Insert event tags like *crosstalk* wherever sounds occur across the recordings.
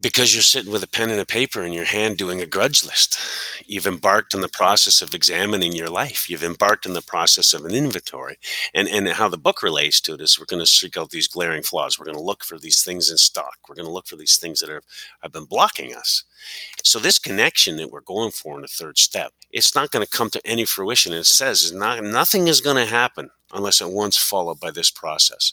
because you're sitting with a pen and a paper in your hand doing a grudge list. You've embarked on the process of examining your life. You've embarked on the process of an inventory. And, and how the book relates to it is we're going to seek out these glaring flaws. We're going to look for these things in stock. We're going to look for these things that are, have been blocking us. So this connection that we're going for in the third step, it's not going to come to any fruition. It says not, nothing is going to happen unless it once followed by this process.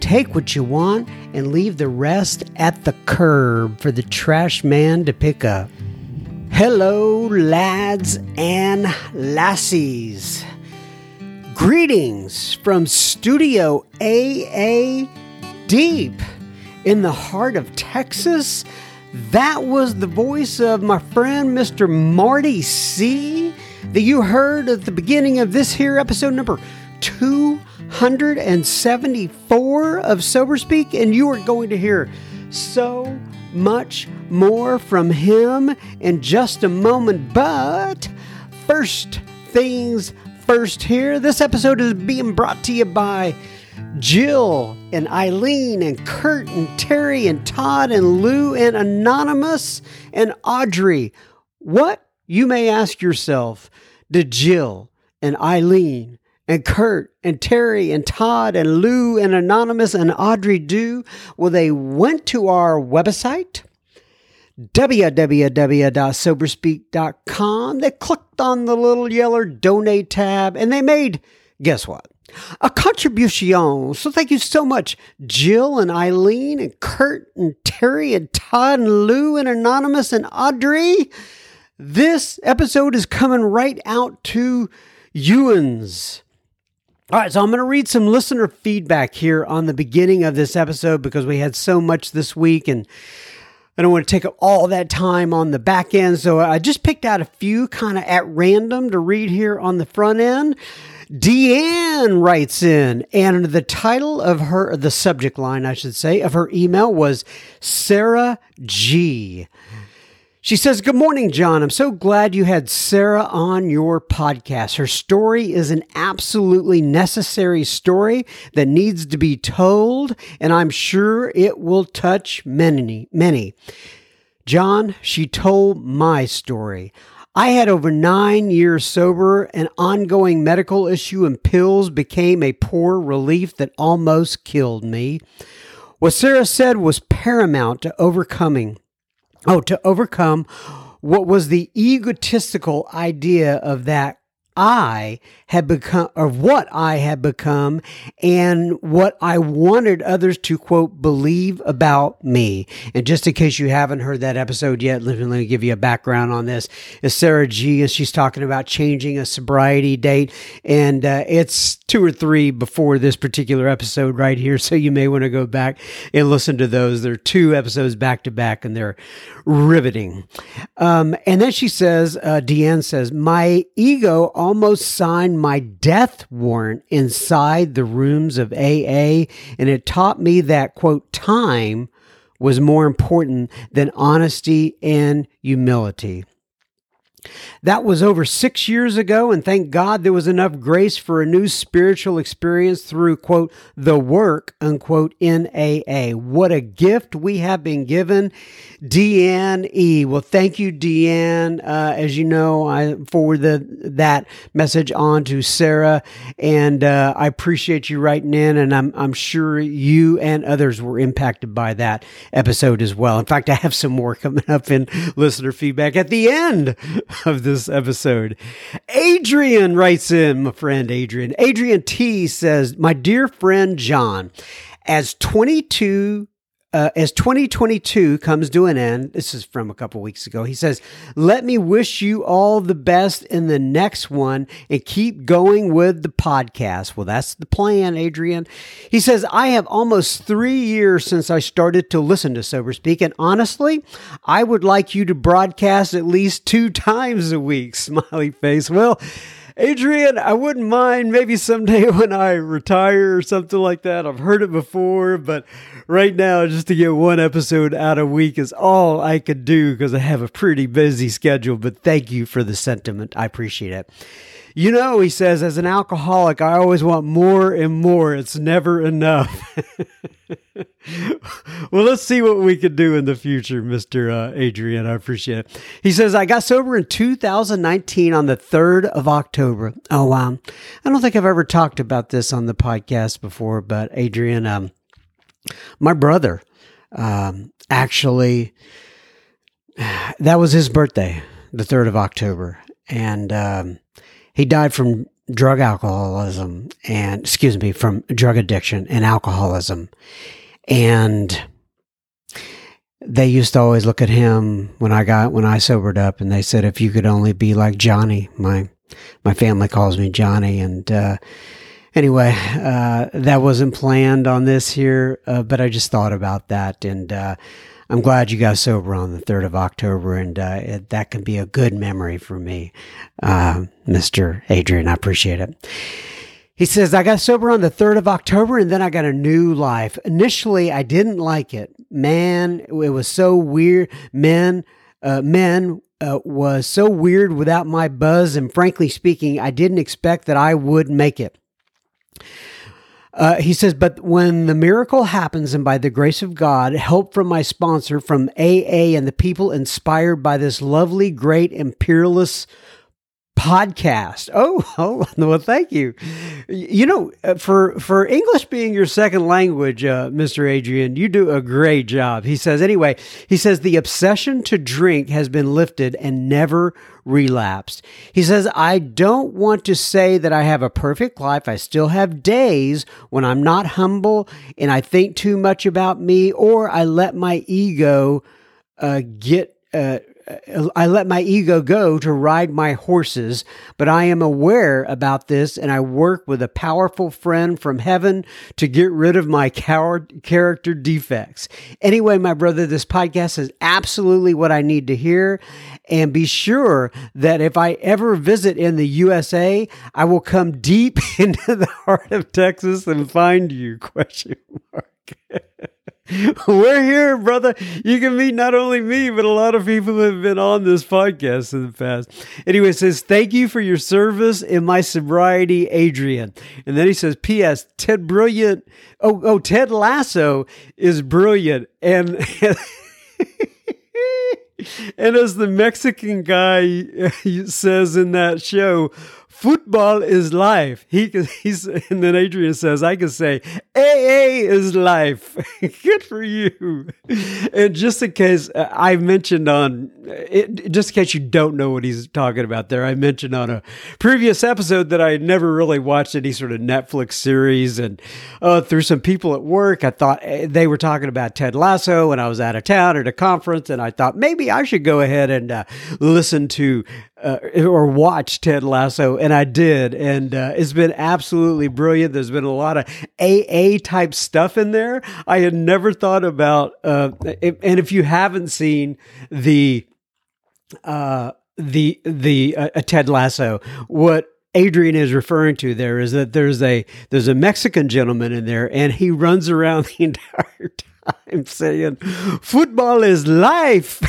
Take what you want and leave the rest at the curb for the trash man to pick up. Hello, lads and lassies. Greetings from Studio AA Deep in the heart of Texas. That was the voice of my friend Mr. Marty C. that you heard at the beginning of this here episode number 274 of Sober Speak, and you are going to hear so much more from him in just a moment. But first things first, here, this episode is being brought to you by Jill and Eileen and Kurt and Terry and Todd and Lou and Anonymous and Audrey. What, you may ask yourself, did Jill and Eileen and Kurt and Terry and Todd and Lou and Anonymous and Audrey do? Well, they went to our website, www.soberspeak.com. They clicked on the little yellow donate tab and they made, guess what? A contribution. So thank you so much, Jill and Eileen and Kurt and Terry and Todd and Lou and Anonymous and Audrey. This episode is coming right out to Ewan's. All right, so I'm going to read some listener feedback here on the beginning of this episode because we had so much this week and I don't want to take up all that time on the back end. So I just picked out a few kind of at random to read here on the front end. Deanne writes in, and the title of her, the subject line, I should say, of her email was Sarah G. She says, Good morning, John. I'm so glad you had Sarah on your podcast. Her story is an absolutely necessary story that needs to be told, and I'm sure it will touch many, many. John, she told my story. I had over nine years sober, an ongoing medical issue, and pills became a poor relief that almost killed me. What Sarah said was paramount to overcoming Oh, to overcome what was the egotistical idea of that I had become, of what I had become, and what I wanted others to quote believe about me. And just in case you haven't heard that episode yet, let me, let me give you a background on this. It's Sarah G, and she's talking about changing a sobriety date, and uh, it's two or three before this particular episode right here. So you may want to go back and listen to those. There are two episodes back to back, and they're riveting. Um, and then she says, uh, Deanne says, my ego almost signed my death warrant inside the rooms of AA, and it taught me that, quote, time was more important than honesty and humility. That was over six years ago, and thank God there was enough grace for a new spiritual experience through, quote, the work, unquote, in AA. What a gift we have been given. Deanne E. Well, thank you, Deanne. Uh, as you know, I forwarded that message on to Sarah, and uh, I appreciate you writing in, and I'm, I'm sure you and others were impacted by that episode as well. In fact, I have some more coming up in listener feedback at the end *laughs* of this episode. Adrian writes in, my friend Adrian. Adrian T says, My dear friend John, as 22 uh, as 2022 comes to an end, this is from a couple weeks ago, he says, Let me wish you all the best in the next one and keep going with the podcast. Well, that's the plan, Adrian. He says, I have almost three years since I started to listen to Sober Speak, and honestly, I would like you to broadcast at least two *laughs* times a week. Smiley face. Well, Adrian, I wouldn't mind maybe someday *laughs* when I retire or something like that. I've heard it before, but right now, just to get one episode out a week is all I could do because I have a pretty busy schedule. But thank you for the sentiment. I appreciate it. You know, he says, as an alcoholic, I always want more and more. It's never enough. *laughs* well, let's see what we can do in the future, Mr. Uh, Adrian. I appreciate it. He says, I got sober in 2019 on the 3rd of October. Oh, wow. I don't think I've ever talked about this on the podcast before, but Adrian, um, my brother, um, actually, *sighs* that was his birthday, the 3rd of October. And, um, he died from drug alcoholism and, excuse me, from drug addiction and alcoholism. And they used to always look at him when I got, when I sobered up and they said, if you could only be like Johnny, my, my family calls me Johnny. And, uh, anyway, uh, that wasn't planned on this here, uh, but I just thought about that. And, uh, I'm glad you got sober on the 3rd of October, and uh, it, that can be a good memory for me, uh, Mr. Adrian. I appreciate it. He says, I got sober on the 3rd of October and then I got a new life. Initially, I didn't like it. Man, it was so weird. Men, uh, men uh, was so weird without my buzz. And frankly speaking, I didn't expect that I would make it. Uh, he says, but when the miracle happens, and by the grace of God, help from my sponsor, from AA, and the people inspired by this lovely, great, imperialist podcast. Oh, *laughs* oh, well, thank you. You know, uh, for for English being your second language, uh, Mr. Adrian, you do a great job. He says. Anyway, he says the obsession to drink has been lifted and never relapsed. He says, I don't want to say that I have a perfect life. I still have days when I'm not humble and I think too much about me, or I let my ego uh, get. Uh, I let my ego go to ride my horses, but I am aware about this and I work with a powerful friend from heaven to get rid of my coward character defects. Anyway, my brother, this podcast is absolutely what I need to hear. And be sure that if I ever visit in the USA, I will come deep *laughs* into the heart of Texas and find you. Question mark. *laughs* *laughs* We're here, brother. You can meet not only me, but a lot of people who have been on this podcast in the past. Anyway, it says, Thank you for your service in my sobriety, Adrian. And then he says, P.S. Ted Brilliant. Oh, oh, Ted Lasso is brilliant. And. *laughs* and as the Mexican guy *laughs* says in that show, football is life. He *laughs* he's and then Adrian says, I can say AA is life. *laughs* Good for you. And just in case uh, I mentioned on it, just in case you don't know what he's talking about there, I mentioned on a previous episode that I never really watched any sort of Netflix series, and uh, through some people at work, I thought eh, they were talking about Ted Lasso, and I was out of town at a conference, and I thought maybe I should go ahead and uh, listen to uh, or watch Ted Lasso, and I did, and uh, it's been absolutely brilliant. There's been a lot of AA type stuff in there. I had never thought about, uh, and if you haven't seen the uh, the the uh, Ted Lasso, what Adrian is referring to there is that there's a there's a Mexican gentleman in there, and he runs around the *laughs* entire time saying, "Football is life."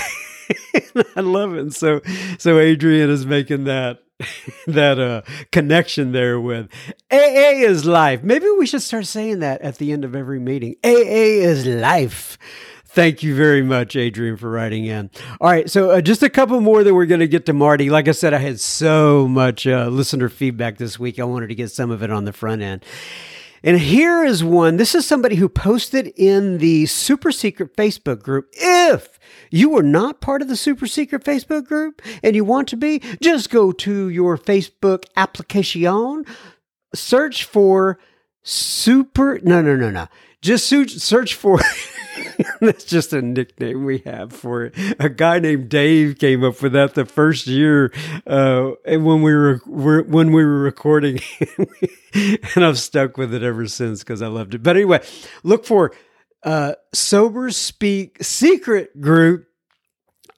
*laughs* I love it. So, so Adrian is making that *laughs* that uh, connection there with AA is life. Maybe we should start saying that at the end of every meeting. AA is life. Thank you very much, Adrian, for writing in. All right, so uh, just a couple more that we're going to get to Marty. Like I said, I had so much uh, listener feedback this week. I wanted to get some of it on the front end. And here is one. This is somebody who posted in the super secret Facebook group. If you are not part of the super secret Facebook group and you want to be, just go to your Facebook application, search for super. No, no, no, no. Just search for. *laughs* That's just a nickname we have for it. A guy named Dave came up with that the first year uh, when we were, when we were recording, *laughs* and I've stuck with it ever since because I loved it. But anyway, look for uh, Sober Speak Secret Group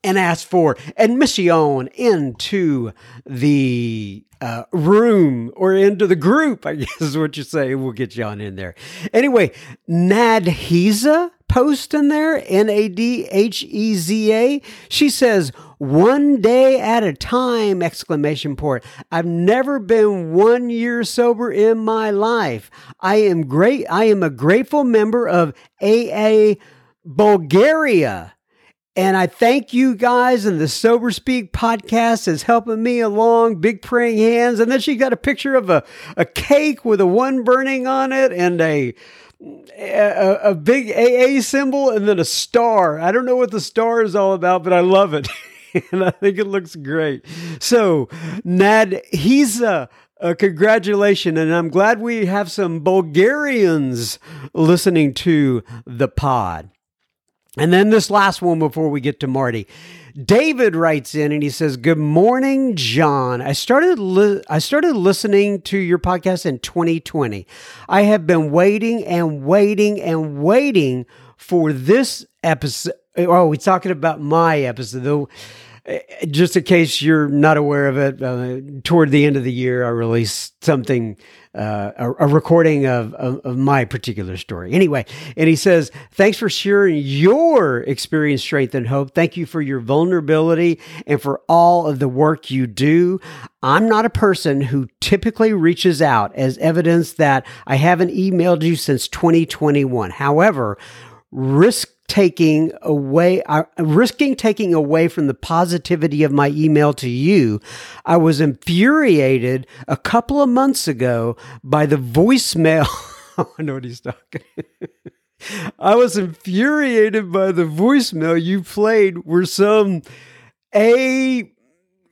and ask for admission into the uh, room or into the group, I *laughs* guess is what you say. We'll get you on in there. Anyway, Nadheza post in there, N A D H E Z A. She says, one day at a time, exclamation point. I've never been one year sober in my life. I am great. I am a grateful member of AA Bulgaria. And I thank you guys and the Sober Speak podcast is helping me along. Big praying hands. And then she got a picture of a, a cake with a one burning on it and a a, a, big AA symbol and then a star. I don't know what the star is all about, but I love it. *laughs* and I think it looks great. So, Nad, he's a, a congratulations, and I'm glad we have some Bulgarians listening to the pod. And then this last one before we get to Marty. David writes in and he says, "Good morning, John. I started li- I started listening to your podcast in 2020. I have been waiting and waiting and waiting for this episode. Oh, we're talking about my episode though." Just in case you're not aware of it, uh, toward the end of the year, I released something, uh, a, a, recording of, of, of, my particular story. Anyway, and he says, Thanks for sharing your experience, strength, and hope. Thank you for your vulnerability and for all of the work you do. I'm not a person who typically reaches out as evidence that I haven't emailed you since 2021. However, risk taking away, uh, risking taking away from the positivity of my email to you, I was infuriated a couple of months ago by the voicemail. *laughs* I know what he's talking. I was infuriated by the voicemail you played where some a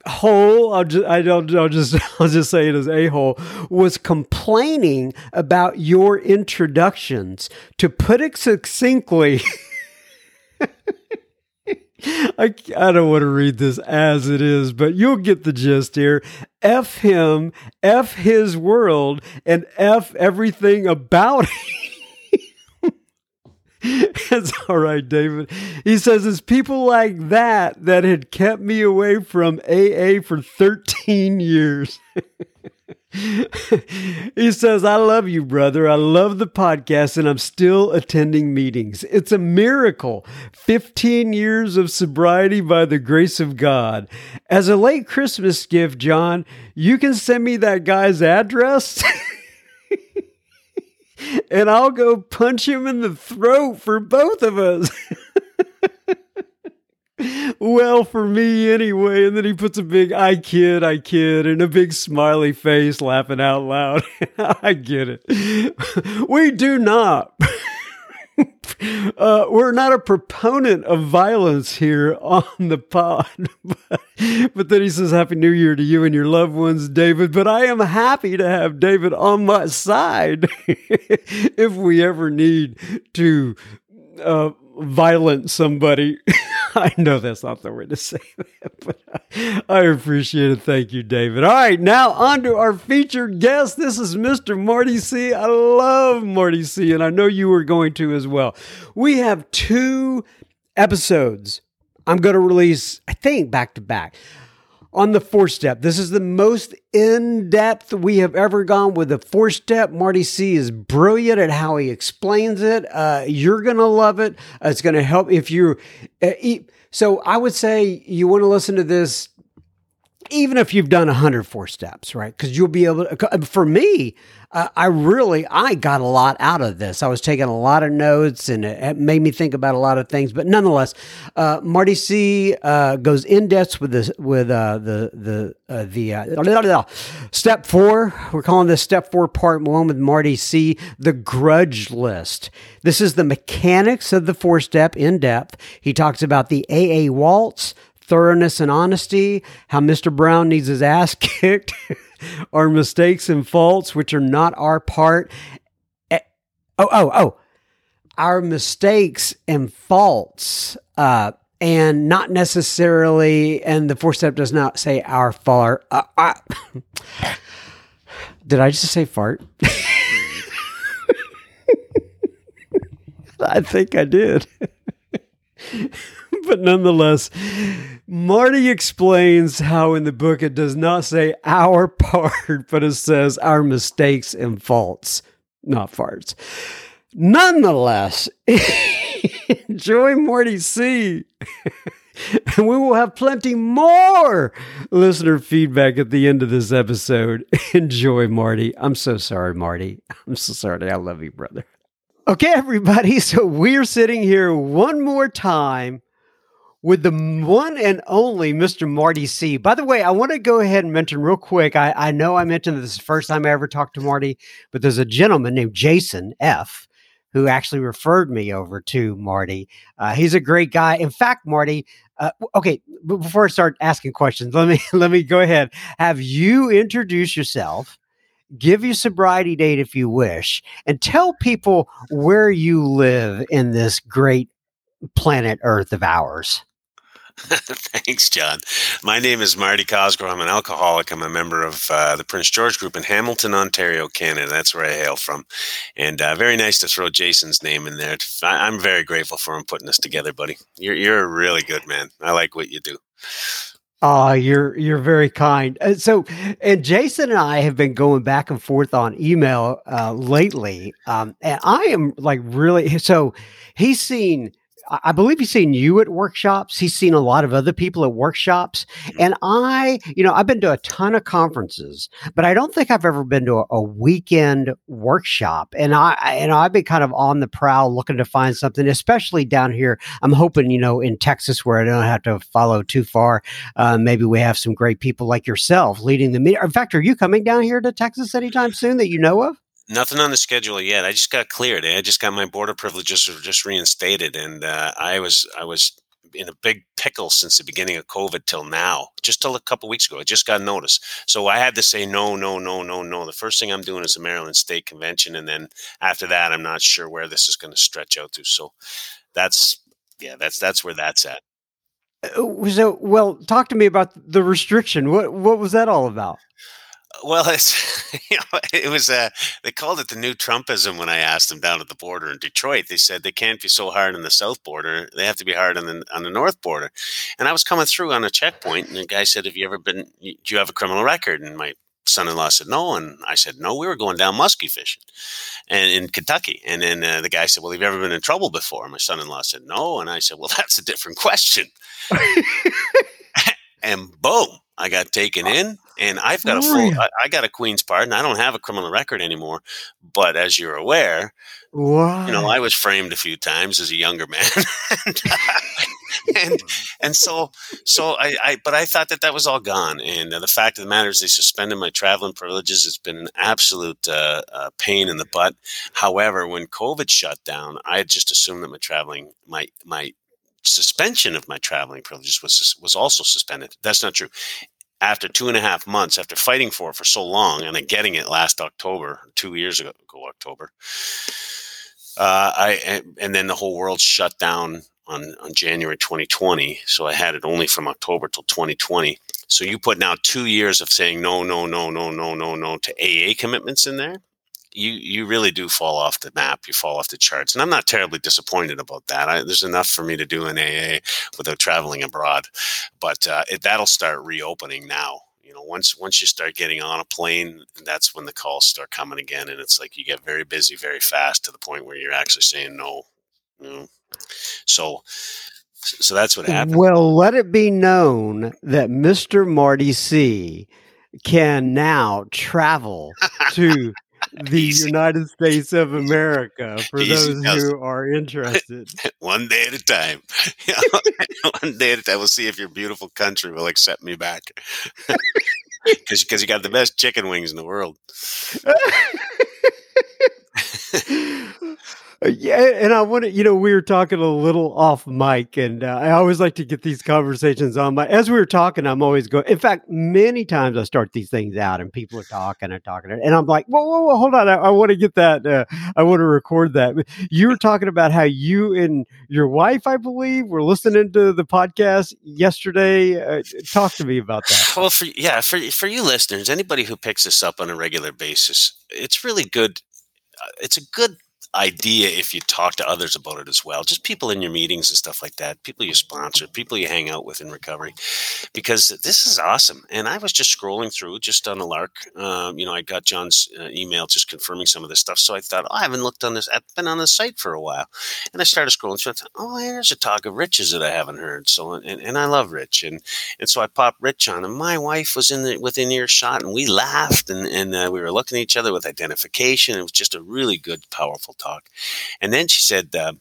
hole I'll just I don't I'll just *laughs* I'll just say it as a hole was complaining about your introductions to put it succinctly *laughs* *laughs* I, I don't want to read this as it is, but you'll get the gist here. F him, F his world, and F everything about *laughs* him. it's all right, David. He says it's people like that that had kept me away from AA for 13 years. *laughs* *laughs* he says, I love you, brother. I love the podcast and I'm still attending meetings. It's a miracle. 15 years of sobriety by the grace of God. As a late Christmas gift, John, you can send me that guy's address. *laughs* and I'll go punch him in the throat for both of us. *laughs* well for me anyway. And then he puts a big I kid, I kid, and a big smiley face laughing out loud. *laughs* I get it. we do not. Uh, we're not a proponent of violence here on the pod. *laughs* But, then he says, Happy New Year to you and your loved ones, David. But I am happy to have David on my side *laughs* if we ever need to uh, violent somebody. *laughs* I know that's not the way to say *laughs* that, but I, appreciate it. Thank you, David. All right, now on to our featured guest. This is Mr. Marty C. I love Marty C., and I know you are going to as well. We have two episodes I'm going to release, I think, back to back. On the four step. This is the most in depth we have ever gone with the four step. Marty C is brilliant at how he explains it. Uh, you're going to love it. Uh, it's going to help if you. Uh, so I would say you want to listen to this even if you've done 104 steps, right? Because you'll be able to, for me, uh, I really, I got a lot out of this. I was taking a lot of notes and it, it made me think about a lot of things, but nonetheless, uh, Marty C uh, goes in depth with this, with uh, the, the, uh, the, uh, step four. We're calling this step four part one with Marty C, the grudge list. This is the mechanics of the four step in depth. He talks about the AA waltz, thoroughness and honesty, how Mr. Brown needs his ass *laughs* kicked, our mistakes and faults, which are not our part. Eh, oh, oh, oh. Our mistakes and faults, uh, and not necessarily, and the fourth step does not say our fart. Uh, uh, *coughs* did I just say fart? *laughs* I think I did. *laughs* but nonetheless, Marty explains how in the book it does not say our *laughs* part, but it says our mistakes and faults, not farts. Nonetheless, *laughs* enjoy Marty C. *laughs* and we will have plenty more listener feedback at the end of this episode. Enjoy, Marty. I'm so sorry, Marty. I'm so sorry. I love you, brother. Okay, everybody. So we're sitting here one more time with the one and only Mr. Marty C. By the way, I want to go ahead and mention real quick. I, I know I mentioned this the first time I ever talked to Marty, but there's a gentleman named Jason F. who actually referred me over to Marty. Uh, he's a great guy. In fact, Marty, uh, okay, before I start asking questions, *laughs* let me let me go ahead. Have you introduce yourself? Give your sobriety date if you wish, and tell people where you live in this great planet Earth of ours. *laughs* Thanks, John. My name is Marty Cosgrove. I'm an alcoholic. I'm a member of uh, the Prince George Group in Hamilton, Ontario, Canada. That's where I hail from. And uh, very nice to throw Jason's name in there. I'm very grateful for him putting this together, buddy. You're you're a really good man. I like what you do. Oh, you're you're very kind. Uh, so, and Jason and I have been going back and forth on email uh, lately, um, and I am like really so. He's seen I believe he's seen you at workshops. He's seen a lot of other people at workshops. Mm-hmm. And I, you know, I've been to a ton of conferences, but I don't think I've ever been to a, a weekend workshop. And I, and I've been kind of on the prowl looking to find something, especially down here. I'm hoping, you know, in Texas where I don't have to follow too far. Uh, maybe we have some great people like yourself leading the meeting. In fact, are you coming down here to Texas anytime soon that you know of? Nothing on the schedule yet. I just got cleared. I just got my border privileges just reinstated, and uh, I was I was in a big pickle since the beginning of COVID till now. Just till a couple weeks ago, I just got notice. So I had to say no, no, no, no, no. The first thing I'm doing is the Maryland State Convention, and then after that, I'm not sure where this is going to stretch out to. So that's yeah, that's that's where that's at. Uh, so, well, talk to me about the restriction. What what was that all about? Well, it's *laughs* you know, it was uh, they called it the new Trumpism when I asked them down at the border in Detroit. They said they can't be so hard on the south border; they have to be hard on the on the north border. And I was coming through on a checkpoint, and the guy said, "Have you ever been? Do you have a criminal record?" And my son-in-law said no, and I said no. We were going down muskie fishing, and in Kentucky. And then uh, the guy said, "Well, have you ever been in trouble before?" My son-in-law said no, and I said, "Well, *laughs* that's a different question." *laughs* and boom, I got taken in, and I've got a full. I, I, got a Queen's pardon. I don't have a criminal record anymore, but as you're aware, you know I was framed a few times as a younger man, *laughs* and, and, and so so I, I, But I thought that that was all gone, and uh, the fact of the matter is they suspended my traveling privileges. It's been an absolute uh, uh, pain in the butt. However, when COVID shut down, I had just assumed that my traveling, my my suspension of my traveling privileges was was also suspended. That's not true. After two and a half months, after fighting for it for so long, and then getting it last October, two years ago, October, uh, I and then the whole world shut down on on January 2020. So I had it only from October till 2020. So you put now two years of saying no, no, no, no, no, no, no to AA commitments in there you you really do fall off the map. You fall off the charts, and I'm not terribly disappointed about that. I, there's enough for me to do in AA without traveling abroad, but uh, it, that'll start reopening now. You know, once once you start getting on a plane, that's when the calls start coming again, and it's like you get very busy very fast to the point where you're actually saying no. You know? So so that's what happened. Well, let it be known that Mr. Marty C can now travel to *laughs* *laughs* the Easy. United States of *laughs* America for Easy those who are interested. *laughs* One day at a time. One day at a time. We'll see if your beautiful country will accept me back. Because you got the best chicken wings in the world. Uh, yeah, and I want to, you know, we were talking a little off mic, and uh, I always like to get these conversations on my. As we were talking, I'm always going. In fact, many times I start these things out, and people are talking and talking, and I'm like, whoa, whoa, whoa hold on, I, I want to get that. Uh, I want to record that. You were talking about how you and your wife, I believe, were listening to the podcast yesterday. Uh, talk to me about that. *sighs* Well, for yeah, for for you listeners, anybody who picks this up on a regular basis, it's really good. Uh, it's a good idea if you talk to others about it as well. Just people in your meetings and stuff like that, people you sponsor, people you hang out with in recovery, because this is awesome. And I was just scrolling through just on a lark. Um, you know, I got John's uh, email just confirming some of this stuff. So I thought, oh, I haven't looked on this. I've been on the site for a while. And I started scrolling through. I thought, oh, here's a talk of Rich's that I haven't heard. So, and, and I love Rich. And, and so I popped Rich on, and my wife was in the, within earshot, and we laughed and, and uh, we were looking at each other with identification. It was just a really good, powerful talk. And then she said, uh,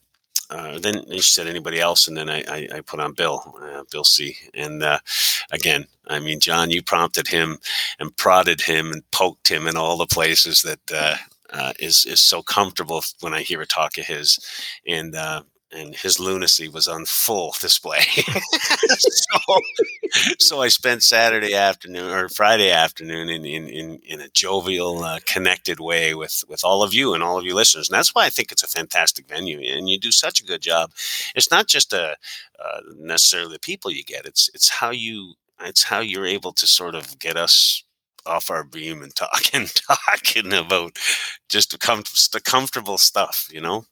uh, then she said anybody else, and then I, I, I put on Bill, uh, Bill C. And uh, again, I mean, John, you prompted him and prodded him and poked him in all the places that uh, uh, is is so comfortable when I hear a talk of his, and uh, and his lunacy was on full *laughs* display. so, so I spent Saturday afternoon or Friday afternoon in in, in, in a jovial, uh, connected way with with all of you and all of you listeners, and that's why I think it's a fantastic venue. And you do such a good job. It's not just a uh, necessarily the people you get; it's it's how you it's how you're able to sort of get us off our beam and talking *laughs* talking about just com- the comfortable stuff, you know.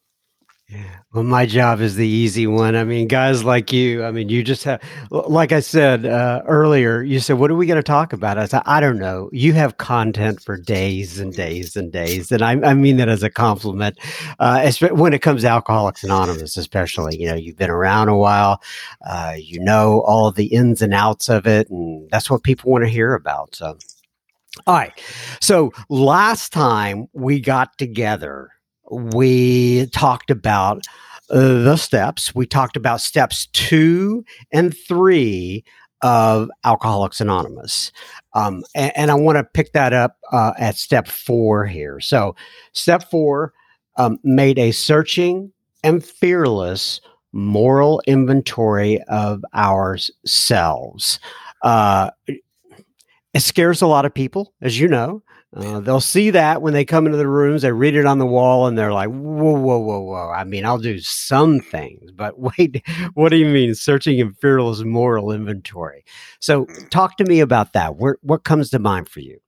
Well, my job is the easy one. I mean, guys like you, I mean, you just have, like I said uh, earlier, you said, what are we going to talk about? I said, I don't know. You have content for days and days and days. And I, I mean that as a compliment, uh, when it comes to Alcoholics Anonymous, especially. You know, you've been around a while, uh, you know all the ins and outs of it. And that's what people want to hear about. So, all right. So last time we got together, we talked about uh, the steps. We talked about steps two and three of Alcoholics Anonymous. Um, and, and, I want to pick that up uh, at step four here. So, step four um, made a searching and fearless moral inventory of ourselves. Uh, it scares a lot of people, as you know. Uh, they'll see that when they come into the rooms, they read it on the wall, and they're like, "Whoa, whoa, whoa, whoa!" I mean, I'll do some things, but *laughs* wait, what do you mean searching in fearless moral inventory? So, talk to me about that. Where, what comes to mind for you?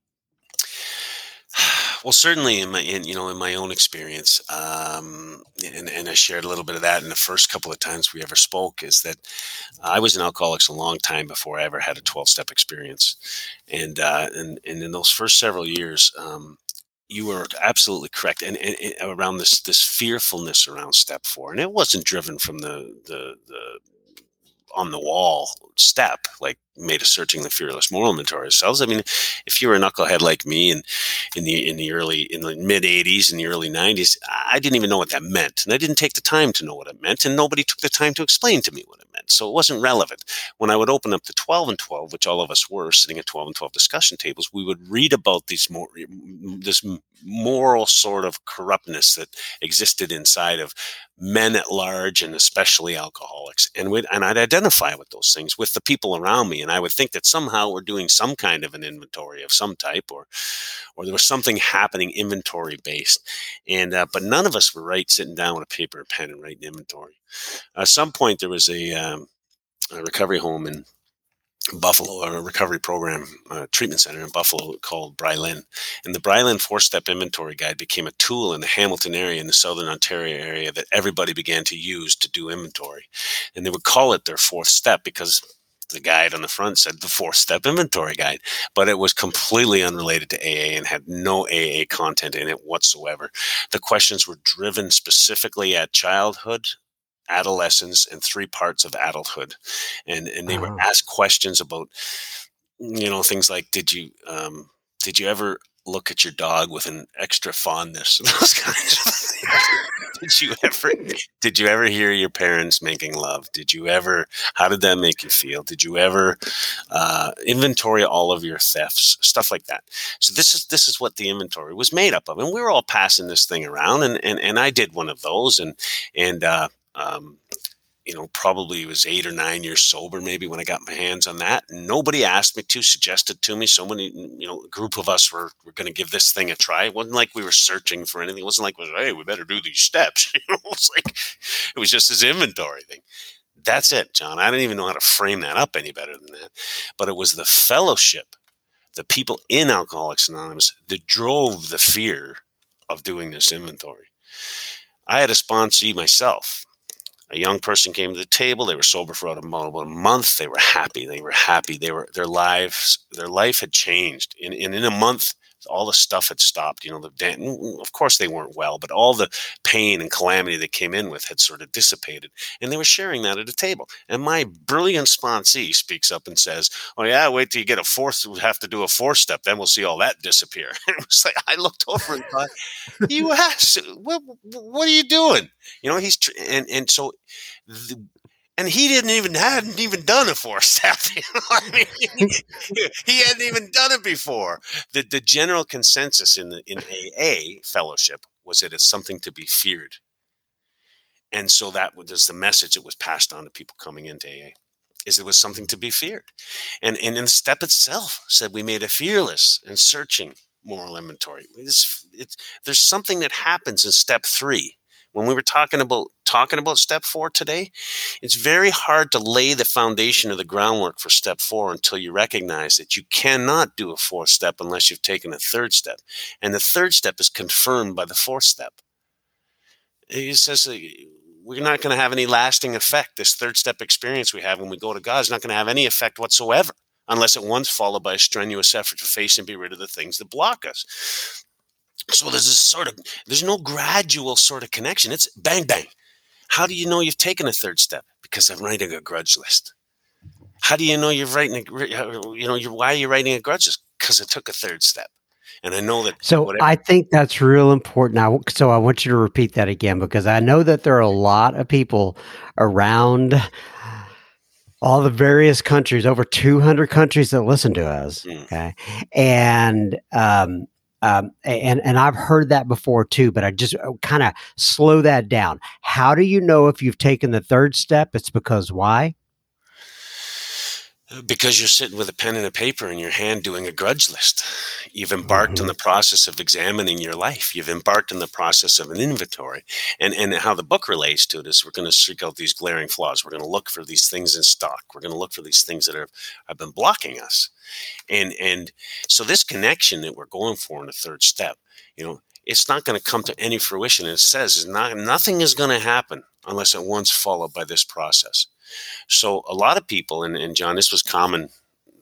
Well, certainly in my, in, you know, in my own experience, um, and, and I shared a little bit of that in the first couple of times we ever spoke, is that I was an alcoholics a long time before I ever had a 12 step experience. And, uh, and, and in those first several years, um, you were absolutely correct, and, and, and, around this this fearfulness around step four, and it wasn't driven from the the, the on the wall step, like made a searching the fearless moral inventory ourselves. I mean, if you were a knucklehead like me and in the in the early in the mid '80s and the early '90s, I didn't even know what that meant, and I didn't take the time to know what it meant, and nobody took the time to explain to me what it meant, so it wasn't relevant. When I would open up the 12 and 12, which all of us were sitting at 12 and 12 discussion tables, we would read about these more this moral sort of corruptness that existed inside of men at large and especially alcoholics, and we and I'd identify with those things with the people around me and I would think that somehow we're doing some kind of an inventory of some type, or or there was something happening inventory based. And uh, but none of us were right sitting down with a paper and pen and writing inventory. At some point, there was a, um, a recovery home in Buffalo, a recovery program uh, treatment center in Buffalo called Brylin. And the Brylin four step inventory guide became a tool in the Hamilton area, in the southern Ontario area, that everybody began to use to do inventory. And they would call it their fourth step because the guide on the front said the fourth step inventory guide, but it was completely unrelated to AA and had no AA content in it whatsoever. The questions were driven specifically at childhood, adolescence, and three parts of adulthood. And, and they were asked questions about, you know, things like, did you, um, did you ever look at your dog with an extra fondness? and *laughs* Those kinds of things did you ever did you ever hear your parents making love? Did you ever? How did that make you feel? Did you ever uh, inventory all of your thefts, stuff like that? So this is this is what the inventory was made up of, and we were all passing this thing around, and and, and I did one of those, and and uh, um, you know, probably was eight or nine years sober, maybe when I got my hands on that. Nobody asked me to, suggested to me. So many, you know, a group of us were, were going to give this thing a try. It wasn't like we were searching for anything. It wasn't like, hey, we better do these steps. *laughs* You know, it's like, it was just this inventory thing. That's it, John. I didn't even know how to frame that up any better than that. But it was the fellowship, the people in Alcoholics Anonymous that drove the fear of doing this inventory. I had a sponsee myself a young person came to the table. They were sober for about a, month. They were happy. They were happy. They were their lives. Their life had changed. In in, in a month, all the stuff had stopped. You know, the mm, mm, of course they weren't well, but all the pain and calamity they came in with had sort of dissipated, and they were sharing that at a table. And my brilliant sponsee speaks up and says, "Oh yeah, wait till you get a fourth. We'll have to do a fourth step. Then we'll see all that disappear." *laughs* It was like I looked over and thought, "You asked, what, what are you doing?" You know, he's tr- and and so. The, and he didn't even hadn't even done a four step. I mean? he hadn't even done it before. The the general consensus in the in AA fellowship was that it's something to be feared, and so that was the message that was passed on to people coming into AA. Is it was something to be feared, and and in the step itself said we made a fearless and searching moral inventory. It's, it's, there's something that happens in step three when we were talking about talking about step four today, it's very hard to lay the foundation of the groundwork for step four until you recognize that you cannot do a fourth step unless you've taken a third step. And the third step is confirmed by the fourth step. It says uh, we're not going to have any lasting effect. This third step experience we have when we go to God is not going to have any effect whatsoever unless at once followed by a strenuous effort to face and be rid of the things that block us. So there's this sort of there's no gradual sort of connection. It's bang bang. How do you know you've taken a third step? Because I'm writing a grudge list. How do you know you're writing a you know you're, why are you writing a grudge list? Because I took a third step. And I know that. So whatever- I think that's real important. I, so I want you to repeat that again because I know that there are a lot of people around all the various countries, over 200 countries that listen to us. Mm. Okay. And um, um, and and I've heard that before too, but I just uh, kind of slow that down. How do you know if you've taken the third step? It's because why? Because you're sitting with a pen and a paper in your hand doing a grudge list. You've embarked mm-hmm. on the process of examining your life. You've embarked on the process of an inventory. And, and how the book relates to it is we're going to seek out these glaring flaws. We're going to look for these things in stock. We're going to look for these things that are, have been blocking us. And, and so this connection that we're going for in the third step, you know, it's not going to come to any fruition. It says is not, nothing is going to happen unless it once followed by this process. So a lot of people, and, and John, this was common,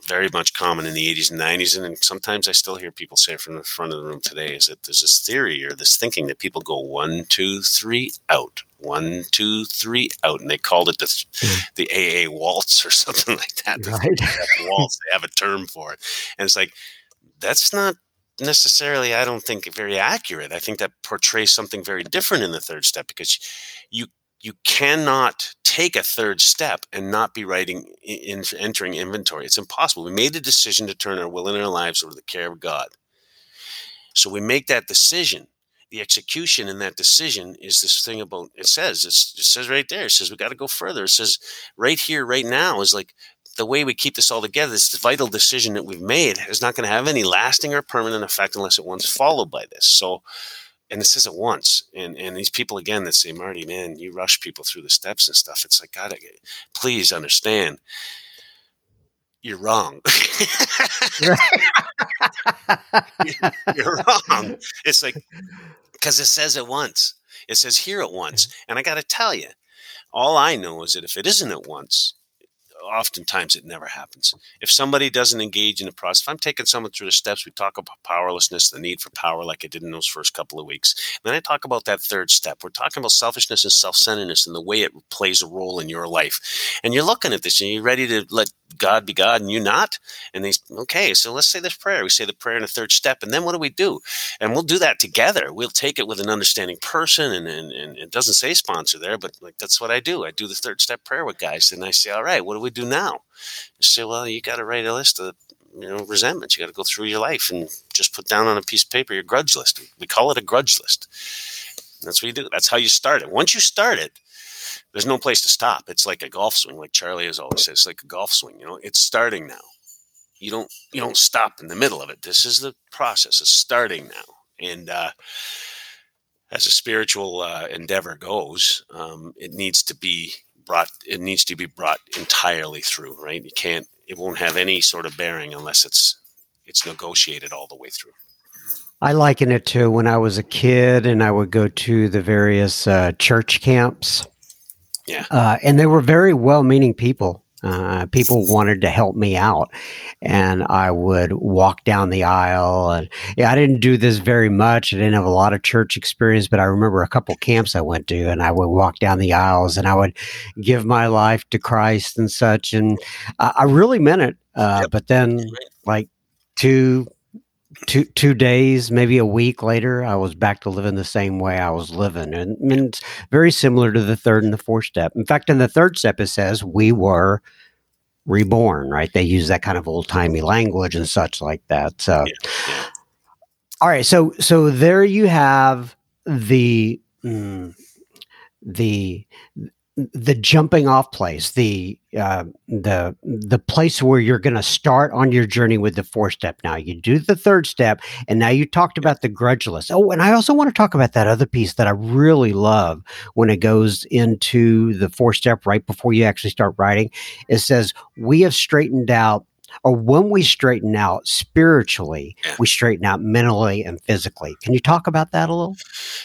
very much common in the 80s and 90s, and sometimes I still hear people say from the front of the room today, is that there's this theory or this thinking that people go one, two, three, out, one, two, three, out, and they called it the hmm. the AA waltz or *laughs* something like that. Right. waltz, they have a term for it, and it's like that's not necessarily i don't think very accurate i think that portrays something very different in the third step because you you cannot take a third step and not be writing in, entering inventory. It's impossible. We made the decision to turn our will and our lives over to the care of God. So we make that decision. The execution in that decision is this thing about it says it says right there. It says we got to go further. It says right here, right now is like the way we keep this all together. This vital decision that we've made is not going to have any lasting or permanent effect unless it once followed by this. So and it says it once. And and these people again that say, Marty, man, you rush people through the steps and stuff. It's like, God, please understand. you're wrong. *laughs* you're wrong. It's like, because it says it once. It says here at once. Mm-hmm. And I got to tell you, all I know is that if it isn't at once, oftentimes it never happens. If somebody doesn't engage in the process, if I'm taking someone through the steps, we talk about powerlessness, the need for power, like I did in those first couple of weeks. then I talk about that third step. We're talking about selfishness and self centeredness and the way it plays a role in your life. And you're looking at this and you're ready to let God be God and you not. And they, okay, so let's say this prayer. We say the prayer in the third step. And then what do we do? And we'll do that together. We'll take it with an understanding person. And, and, and it doesn't say sponsor there, but like that's what I do. I do the third step prayer with guys. And I say, all right, what do we do now? I say, well, you got to write a list of you know resentments. You got to go through your life and just put down on a piece of paper your grudge list. We call it a grudge list. That's what you do. That's how you start it. Once you start it, there's no place to stop. It's like a golf swing, like Charlie has always said. It's like a golf swing. You know, it's starting now. You don't you don't stop in the middle of it. This is the process. It's starting now, and uh, as a spiritual uh, endeavor goes, um, it needs to be brought. It needs to be brought entirely through. Right? You can't. It won't have any sort of bearing unless it's it's negotiated all the way through. I liken it to when I was a kid and I would go to the various uh, church camps yeah. Uh, and they were very well meaning people. Uh, people wanted to help me out, and I would walk down the aisle. And yeah, I didn't do this very much. I didn't have a lot of church experience, but I remember a couple camps I went to, and I would walk down the aisles and I would give my life to Christ and such. And I, I really meant it. Uh, yep. But then, like two, two two days, maybe a week later, I was back to living the same way I was living, and, and it's very similar to the third and the fourth step. In fact, in the third step, it says we were reborn. Right? They use that kind of old timey language and such like that. So, yeah. all right, so so there you have the. Mm, the the jumping off place, the uh, the the place where you're going to start on your journey with the four step. Now you do the third step, and now you talked about the grudge list. Oh, and I also want to talk about that other piece that I really love when it goes into the four step right before you actually start writing. It says we have straightened out or when we straighten out spiritually, we straighten out mentally and physically. Can you talk about that a little?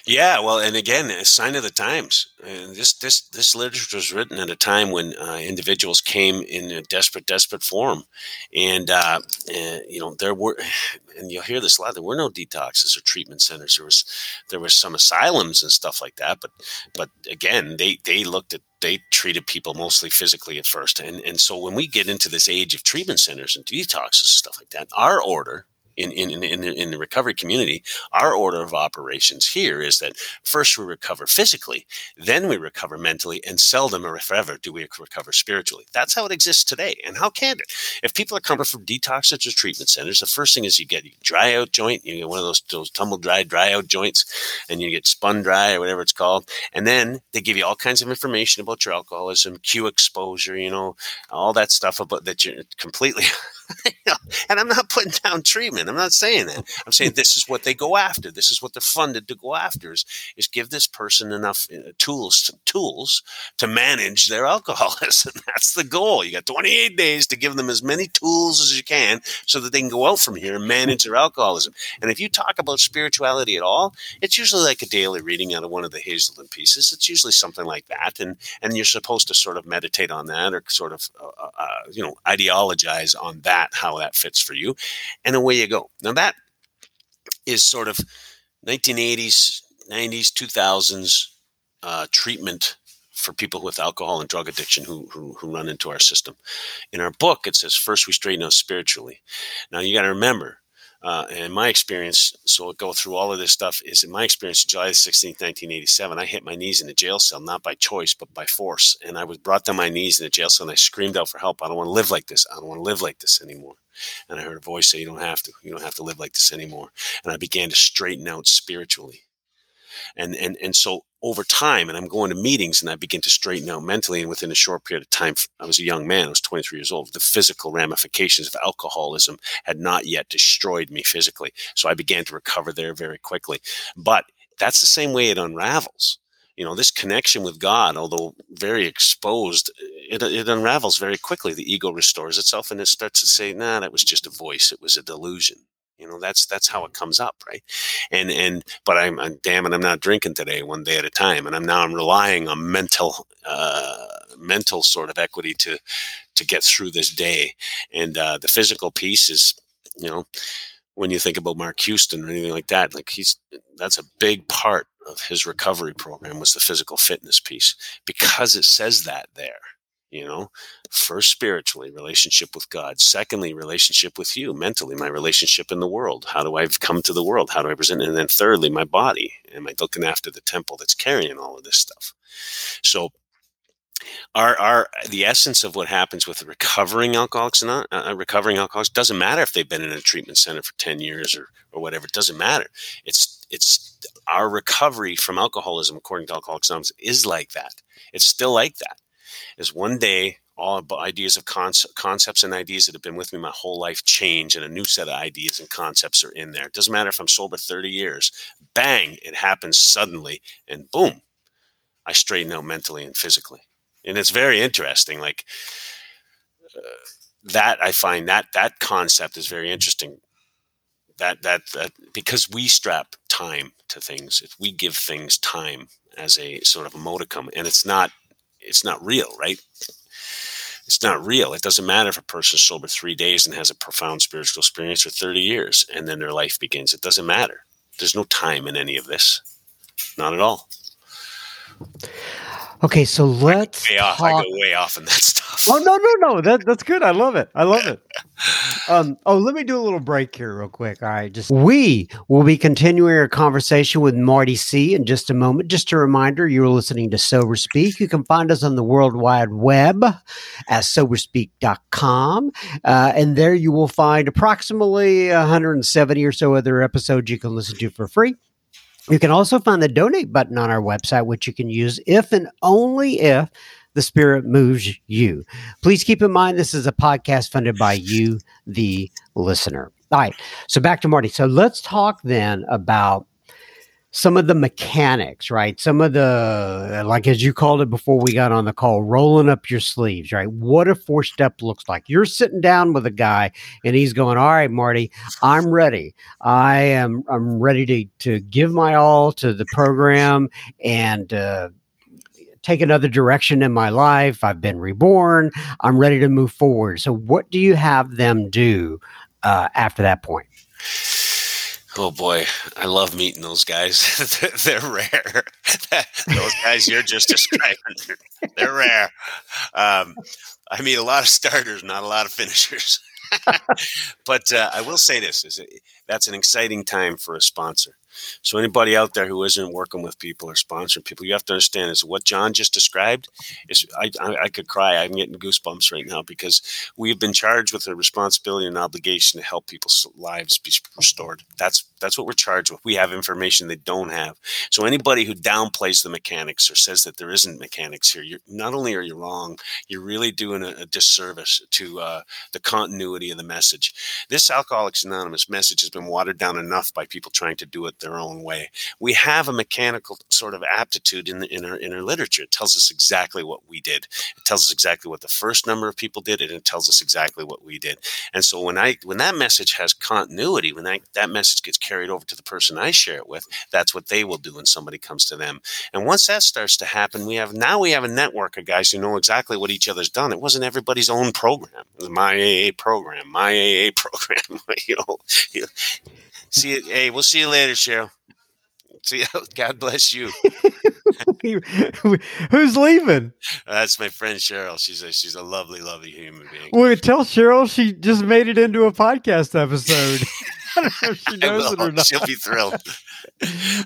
Yeah, well, and again, a sign of the times. And this this this literature was written at a time when uh, individuals came in a desperate, desperate form, and uh, uh, you know there were, *sighs* and you'll hear this a lot. There were no detoxes or treatment centers. There was there was some asylums and stuff like that, but but again, they they looked at they treated people mostly physically at first. And, and so when we get into this age of treatment centers and detoxes and stuff like that, our order in, in, in, in, the recovery community, our order of operations here is that first we recover physically, then we recover mentally, and seldom or ever do we recover spiritually. That's how it exists today. And how can it? If people are coming from detoxes or treatment centers, the first thing is you get a dry out joint, you get one of those, those tumble dry, dry out joints, and you get spun dry or whatever it's called. And then they give you all kinds of information about your alcoholism, cue exposure, you know, all that stuff about that you're completely *laughs* and I'm not putting down treatment. I'm not saying that. *laughs* I'm saying this is what they go after. This is what they're funded to go after is, is give this person enough uh, tools tools to manage their alcoholism. *laughs* That's the goal. You got 28 days to give them as many tools as you can so that they can go out from here and manage their alcoholism. And if you talk about spirituality at all, it's usually like a daily reading out of one of the Hazelden pieces. It's usually something like that, and and you're supposed to sort of meditate on that or sort of uh, uh, uh you know ideologize on that that, how that fits for you, and away you go. Now, that is sort of 1980s, 90s, 2000s uh, treatment for people with alcohol and drug addiction who, who, who run into our system. In our book, it says first we straighten out spiritually. Now, you got to remember, uh, and my experience, so I'll go through all of this stuff, is in my experience, July 16th, 1987, I hit my knees in a jail cell, not by choice, but by force. And I was brought to my knees in a jail cell and I screamed out for help. I don't want to live like this. I don't want to live like this anymore. And I heard a voice say, You don't have to. You don't have to live like this anymore. And I began to straighten out spiritually and and and so over time and i'm going to meetings and i begin to straighten out mentally and within a short period of time i was a young man i was 23 years old the physical ramifications of alcoholism had not yet destroyed me physically so i began to recover there very quickly but that's the same way it unravels you know this connection with god although very exposed it, it unravels very quickly. The ego restores itself and it starts to say, nah, that was just a voice. It was a delusion. You know, that's that's how it comes up, right? And and but I'm, I'm damn it, I'm not drinking today, one day at a time, and I'm now I'm relying on mental uh, mental sort of equity to to get through this day. And uh, the physical piece is, you know, when you think about Mark Houston or anything like that, like he's that's a big part of his recovery program was the physical fitness piece because it says that there you know? First spiritually relationship with god. Secondly relationship with you mentally my relationship in the world. How do i come to the world? How do i present? And then thirdly my body. Am i looking after the temple that's carrying all of this stuff? So our, our the essence of what happens with recovering alcoholics and uh, uh, recovering alcoholics doesn't matter if they've been in a treatment center for 10 years or, or whatever it doesn't matter. It's it's our recovery from alcoholism according to alcoholics anonymous is like that. It's still like that is one day all ideas of concepts and ideas that have been with me my whole life change and a new set of ideas and concepts are in there. It doesn't matter if i'm sober 30 years bang it happens suddenly and boom i straighten out mentally and physically. And it's very interesting like uh, that i find that that concept is very interesting. That, that that because we strap time to things if we give things time as a sort of a modicum and it's not it's not real, right? It's not real. It doesn't matter if a person's sober three days and has a profound spiritual experience for 30 years and then their life begins. It doesn't matter. There's no time in any of this. Not at all. Okay, so let's I way off. I go way off in that *laughs* stuff. Oh no, no, no. That that's good. I love it. I love it. *laughs* Um, oh, let me do a little break here, real quick. All right, just we will be continuing our conversation with Marty C in just a moment. Just a reminder, you're listening to Sober Speak. You can find us on the World Wide Web at soberspeak.com, uh, and there you will find approximately 170 or so other episodes you can listen to for free. You can also find the donate button on our website, which you can use if and only if the Spirit moves you. Please keep in mind this is a podcast funded by you, the listener. All right. So back to Marty. So let's talk then about some of the mechanics, right? Some of the, like as you called it before we got on the call, rolling up your sleeves, right? What a four step looks like. You're sitting down with a guy and he's going, All right, Marty, I'm ready. I am, I'm ready to, to give my all to the program and, uh, take another direction in my life. I've been reborn. I'm ready to move forward. So, what do you have them do uh, after that point? Oh boy, I love meeting those guys. *laughs* they're rare. *laughs* those guys you're just describing, *laughs* they're rare. Um, I meet a lot of starters, not a lot of finishers. but uh, I will say this: is that's an exciting time for a sponsor. So anybody out there who isn't working with people or sponsoring people, you have to understand is what John just described is I, I, I could cry. I'm getting goosebumps right now because we've been charged with a responsibility and obligation to help people's lives be restored. That's that's what we're charged with. We have information they don't have. So anybody who downplays the mechanics or says that there isn't mechanics here, you're not only are you wrong, you're really doing a, a disservice to uh, the continuity of the message. This Alcoholics Anonymous message has been watered down enough by people trying to do it their own way. We have a mechanical sort of aptitude in, the, in, our, in our literature. It tells us exactly what we did. It tells us exactly what the first number of people did, and it tells us exactly what we did. And so when I when that message has continuity, when that, that message gets carried over to the person I share it with, that's what they will do when somebody comes to them. And once that starts to happen, we have now we have a network of guys who know exactly what each other's done. It wasn't everybody's own program. It was my AA program, my AA *laughs* program. *laughs* you know, see you. Hey, we'll see you later, Cheryl. See you. *laughs* God bless you. *laughs* Who's leaving? That's my friend Cheryl. She's a she's a lovely, lovely human being. Well, tell Cheryl she just made it into a podcast episode. *laughs* I don't know if she knows it or not. She'll be thrilled.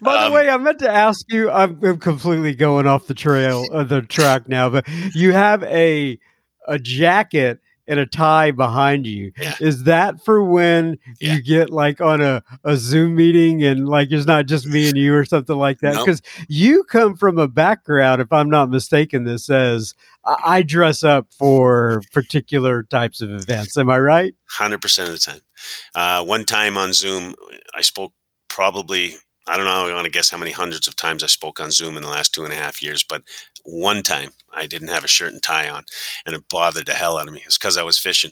By the um, way, I meant to ask you. I'm, I'm completely going off the trail of the track now, but you have a a jacket and a tie behind you. Yeah. Is that for when yeah. you get like on a, a Zoom meeting and like it's not just me and you or something like that? Because nope. you come from a background, if I'm not mistaken, that says I dress up for particular types of events. Am I right? 100% of the time. Uh, one time on Zoom, I spoke probably I don't know. I want to guess how many hundreds of times I spoke on Zoom in the last two and a half years, but one time I didn't have a shirt and tie on, and it bothered the hell out of me. It's because I was fishing.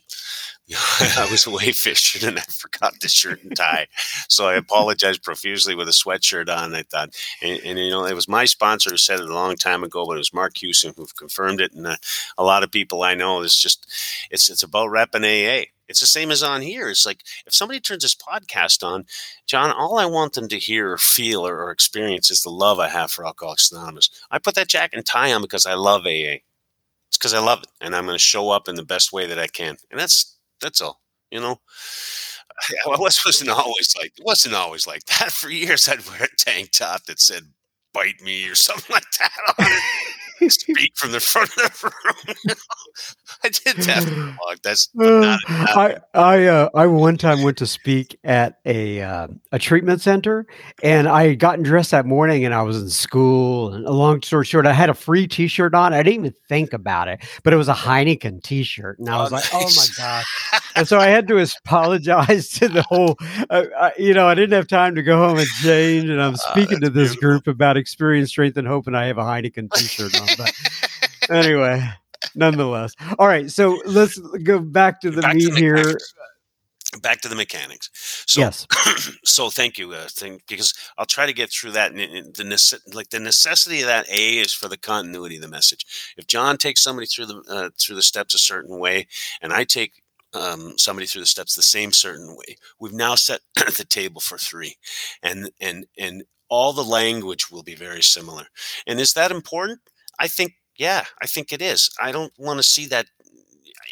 *laughs* I was away fishing and I forgot the shirt and tie. So I apologized profusely with a sweatshirt on. I thought, and, and, you know, it was my sponsor who said it a long time ago, but it was Mark Houston who confirmed it. And uh, a lot of people I know, it's just, it's, it's about repping AA. It's the same as on here. It's like if somebody turns this podcast on, John, all I want them to hear or feel or, or experience is the love I have for Alcoholics Anonymous. I put that jacket and tie on because I love AA. It's because I love it, and I'm going to show up in the best way that I can, and that's that's all. You know, I wasn't always like it wasn't always like that. *laughs* For years, I'd wear a tank top that said "bite me" or something like that *laughs* speak from the front of the room. *laughs* I did that. That's uh, *sighs* I I uh, I one time went to speak at a uh, a treatment center, and I had gotten dressed that morning, and I was in school. And a long story short, I had a free T-shirt on. I didn't even think about it, but it was a Heineken T-shirt, and I was oh, like, nice. "Oh my gosh!" and so I had to apologize to the whole. Uh, I, you know, I didn't have time to go home and change, and I'm *laughs* ah, speaking to this beautiful. group about experience, strength, and hope, and I have a Heineken T-shirt on. But anyway, nonetheless. All right, so let's go back to the back meat to the here. Back to the mechanics. So, yes. *clears throat* so thank you. Uh, thank, because I'll try to get through that. And the nece- like the necessity of that A is for the continuity of the message. If John takes somebody through the uh, through the steps a certain way, and I take um, somebody through the steps the same certain way. We've now set *clears throat* the table for three, and and and all the language will be very similar. And is that important? I think, yeah, I think it is. I don't want to see that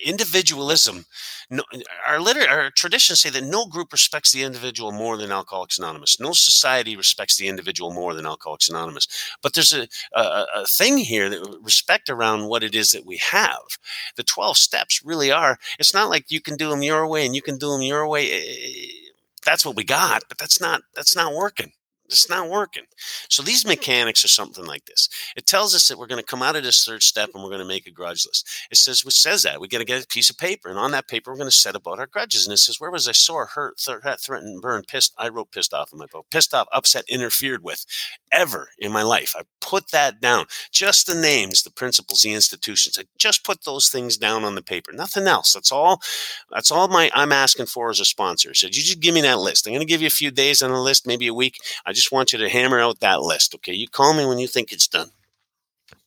individualism. No, our liter- our traditions say that no group respects the individual more than Alcoholics Anonymous. No society respects the individual more than Alcoholics Anonymous. But there's a, a, a thing here that respect around what it is that we have. The twelve steps really are. It's not like you can do them your way and you can do them your way. Eh, eh, eh, that's what we got, but that's not that's not working. It's not working. So these hmm. mechanics are something like this. It tells us that we're going to come out of this third step and we're going to make a grudge list. It says, which says that we got to get a piece of paper, and on that paper we're going to set about our grudges. And it says, where was I sore, hurt, th- threatened, burned, pissed? I wrote pissed off in my book. Pissed off, upset, interfered with, ever in my life. I put that down. Just the names, the principles, the institutions. I just put those things down on the paper. Nothing else. That's all. That's all my I'm asking for as a sponsor. So said, you just give me that list. I'm going to give you a few days on the list, maybe a week. I just want you to hammer out that list. Okay, you call me when you think it's done.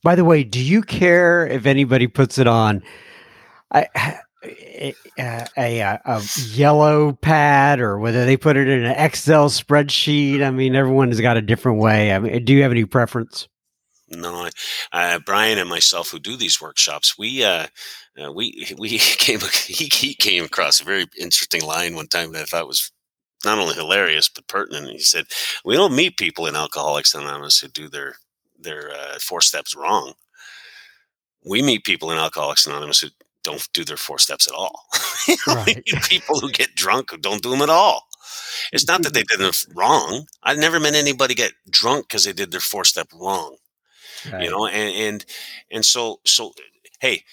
By the way, do you care if anybody puts it on a, a, a, a yellow pad or whether they put it in an Excel spreadsheet? I mean, everyone's got a different way. I mean, do you have any preference? No, uh, Brian and myself who do these workshops, we uh, uh, we we *laughs* came he, he came across a very interesting line one time that I thought was not only hilarious but pertinent. He said, "We don't meet people in Alcoholics Anonymous who do their their uh, four steps wrong. We meet people in Alcoholics Anonymous who don't do their four steps at all. *laughs* right. people who get drunk who don't do them at all. It's not that they did them wrong. I've never met anybody get drunk because they did their four step wrong. Right. You know, and and and so so hey,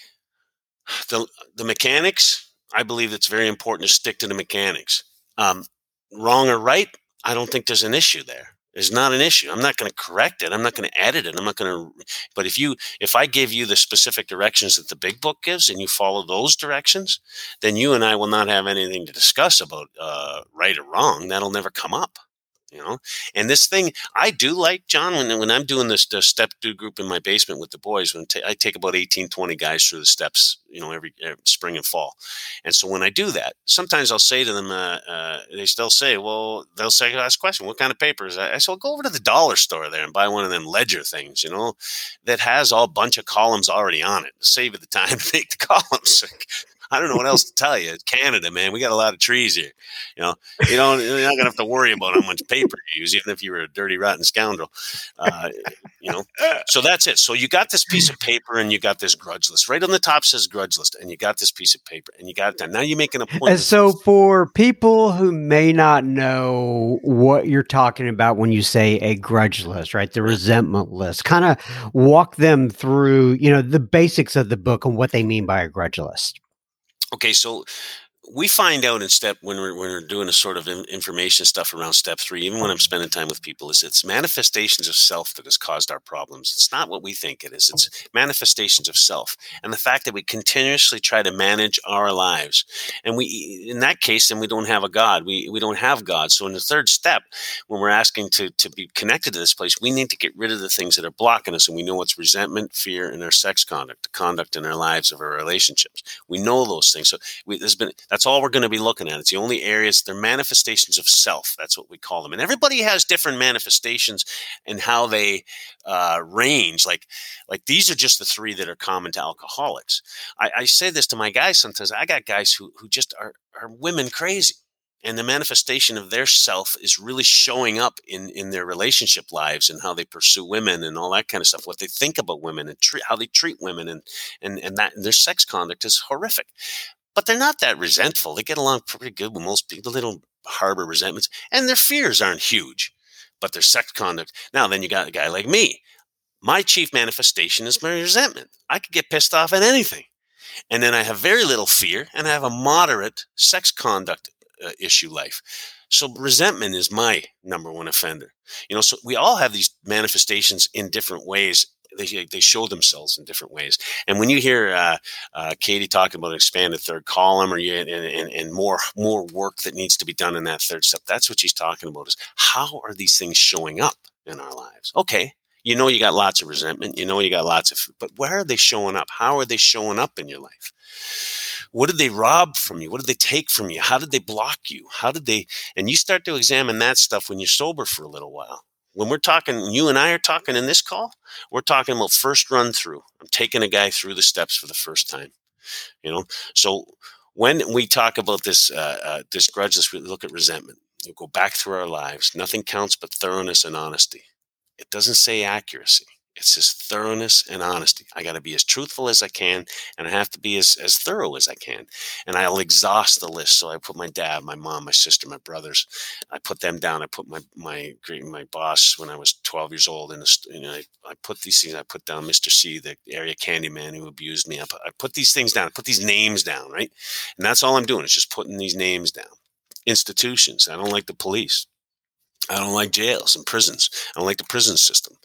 the the mechanics. I believe it's very important to stick to the mechanics. Um, wrong or right, I don't think there's an issue there. There's not an issue. I'm not going to correct it. I'm not going to edit it. I'm not going to. But if you, if I give you the specific directions that the big book gives, and you follow those directions, then you and I will not have anything to discuss about uh, right or wrong. That'll never come up you know? And this thing i do like john when, when i'm doing this step do group in my basement with the boys when t- I take about 18 20 guys through the steps you know every, every, spring and fall. And so when i do that sometimes i'll say to them uh, uh, they still say well they'll say last question what kind of papers? I, I say well, go over to the dollar store there and buy one of them ledger things you know that has all bunch of columns already on it. Save you the time to *laughs* make the columns *laughs* I don't know what else to tell you. It's Canada, man. We got a lot of trees here. You know, you know, you're not gonna have to worry about how much paper you use, even if you were a dirty, rotten scoundrel. Uh, you know, so that's it. So you got this piece of paper, and you got this grudge list. Right on the top says grudge list, and you got this piece of paper, and you got that. Now you make an appointment. And so, for people who may not know what you're talking about when you say a grudge list, right? The resentment list. Kind of walk them through, you know, the basics of the book and what they mean by a grudge list. Okay, so we find out in step when we're when we're doing a sort of information stuff around step three, even when I'm spending time with people, is it's manifestations of self that has caused our problems. It's not what we think it is. It's manifestations of self, and the fact that we continuously try to manage our lives, and we in that case, then we don't have a God. We we don't have God. So in the third step, when we're asking to to be connected to this place, we need to get rid of the things that are blocking us, and we know it's resentment, fear, and our sex conduct, the conduct in our lives of our relationships. We know those things. So we, there's been that's all we're going to be looking at. It's the only areas, they're manifestations of self. That's what we call them. And everybody has different manifestations and how they uh, range. Like, like these are just the three that are common to alcoholics. I, I say this to my guys sometimes. I got guys who, who just are, are women crazy and the manifestation of their self is really showing up in in their relationship lives and how they pursue women and all that kind of stuff what they think about women and treat how they treat women and and and that and their sex conduct is horrific but they're not that resentful. They get along pretty good with most people. They don't harbor resentments, and their fears aren't huge, but their sex conduct. Now, then you got a guy like me. My chief manifestation is my resentment. I could get pissed off at anything. And then I have very little fear, and I have a moderate sex conduct uh, issue life. So resentment is my number one offender. You know, so we all have these manifestations in different ways they, they show themselves in different ways. And when you hear uh, uh, Katie talking about an expanded third column or you, and, and, and, more more work that needs to be done in that third step, that's what she's talking about. Is how are these things showing up in our lives? Okay, you know you got lots of resentment, you know you got lots of, but where are they showing up? How are they showing up in your life? What did they rob from you? What did they take from you? How did they block you? How did they? And you start to examine that stuff when you're sober for a little while when we're talking, you and I are talking in this call, we're talking about first run through. I'm taking a guy through the steps for the first time. You know, so when we talk about this uh, uh, this grudge list, we look at resentment. You go back through our lives. Nothing counts but thoroughness and honesty. It doesn't say accuracy. It's just thoroughness and honesty. I got to be as truthful as I can, and I have to be as, as thorough as I can. And I'll exhaust the list. So I put my dad, my mom, my sister, my brothers. I put them down. I put my my my boss when I was 12 years old, and you know, I, I put these things. I put down Mr. C, the area candy man who abused me. I put, I put these things down. I put these names down, right? And that's all I'm doing. Is just putting these names down. Institutions. I don't like the police. I don't like jails and prisons. I don't like the prison system.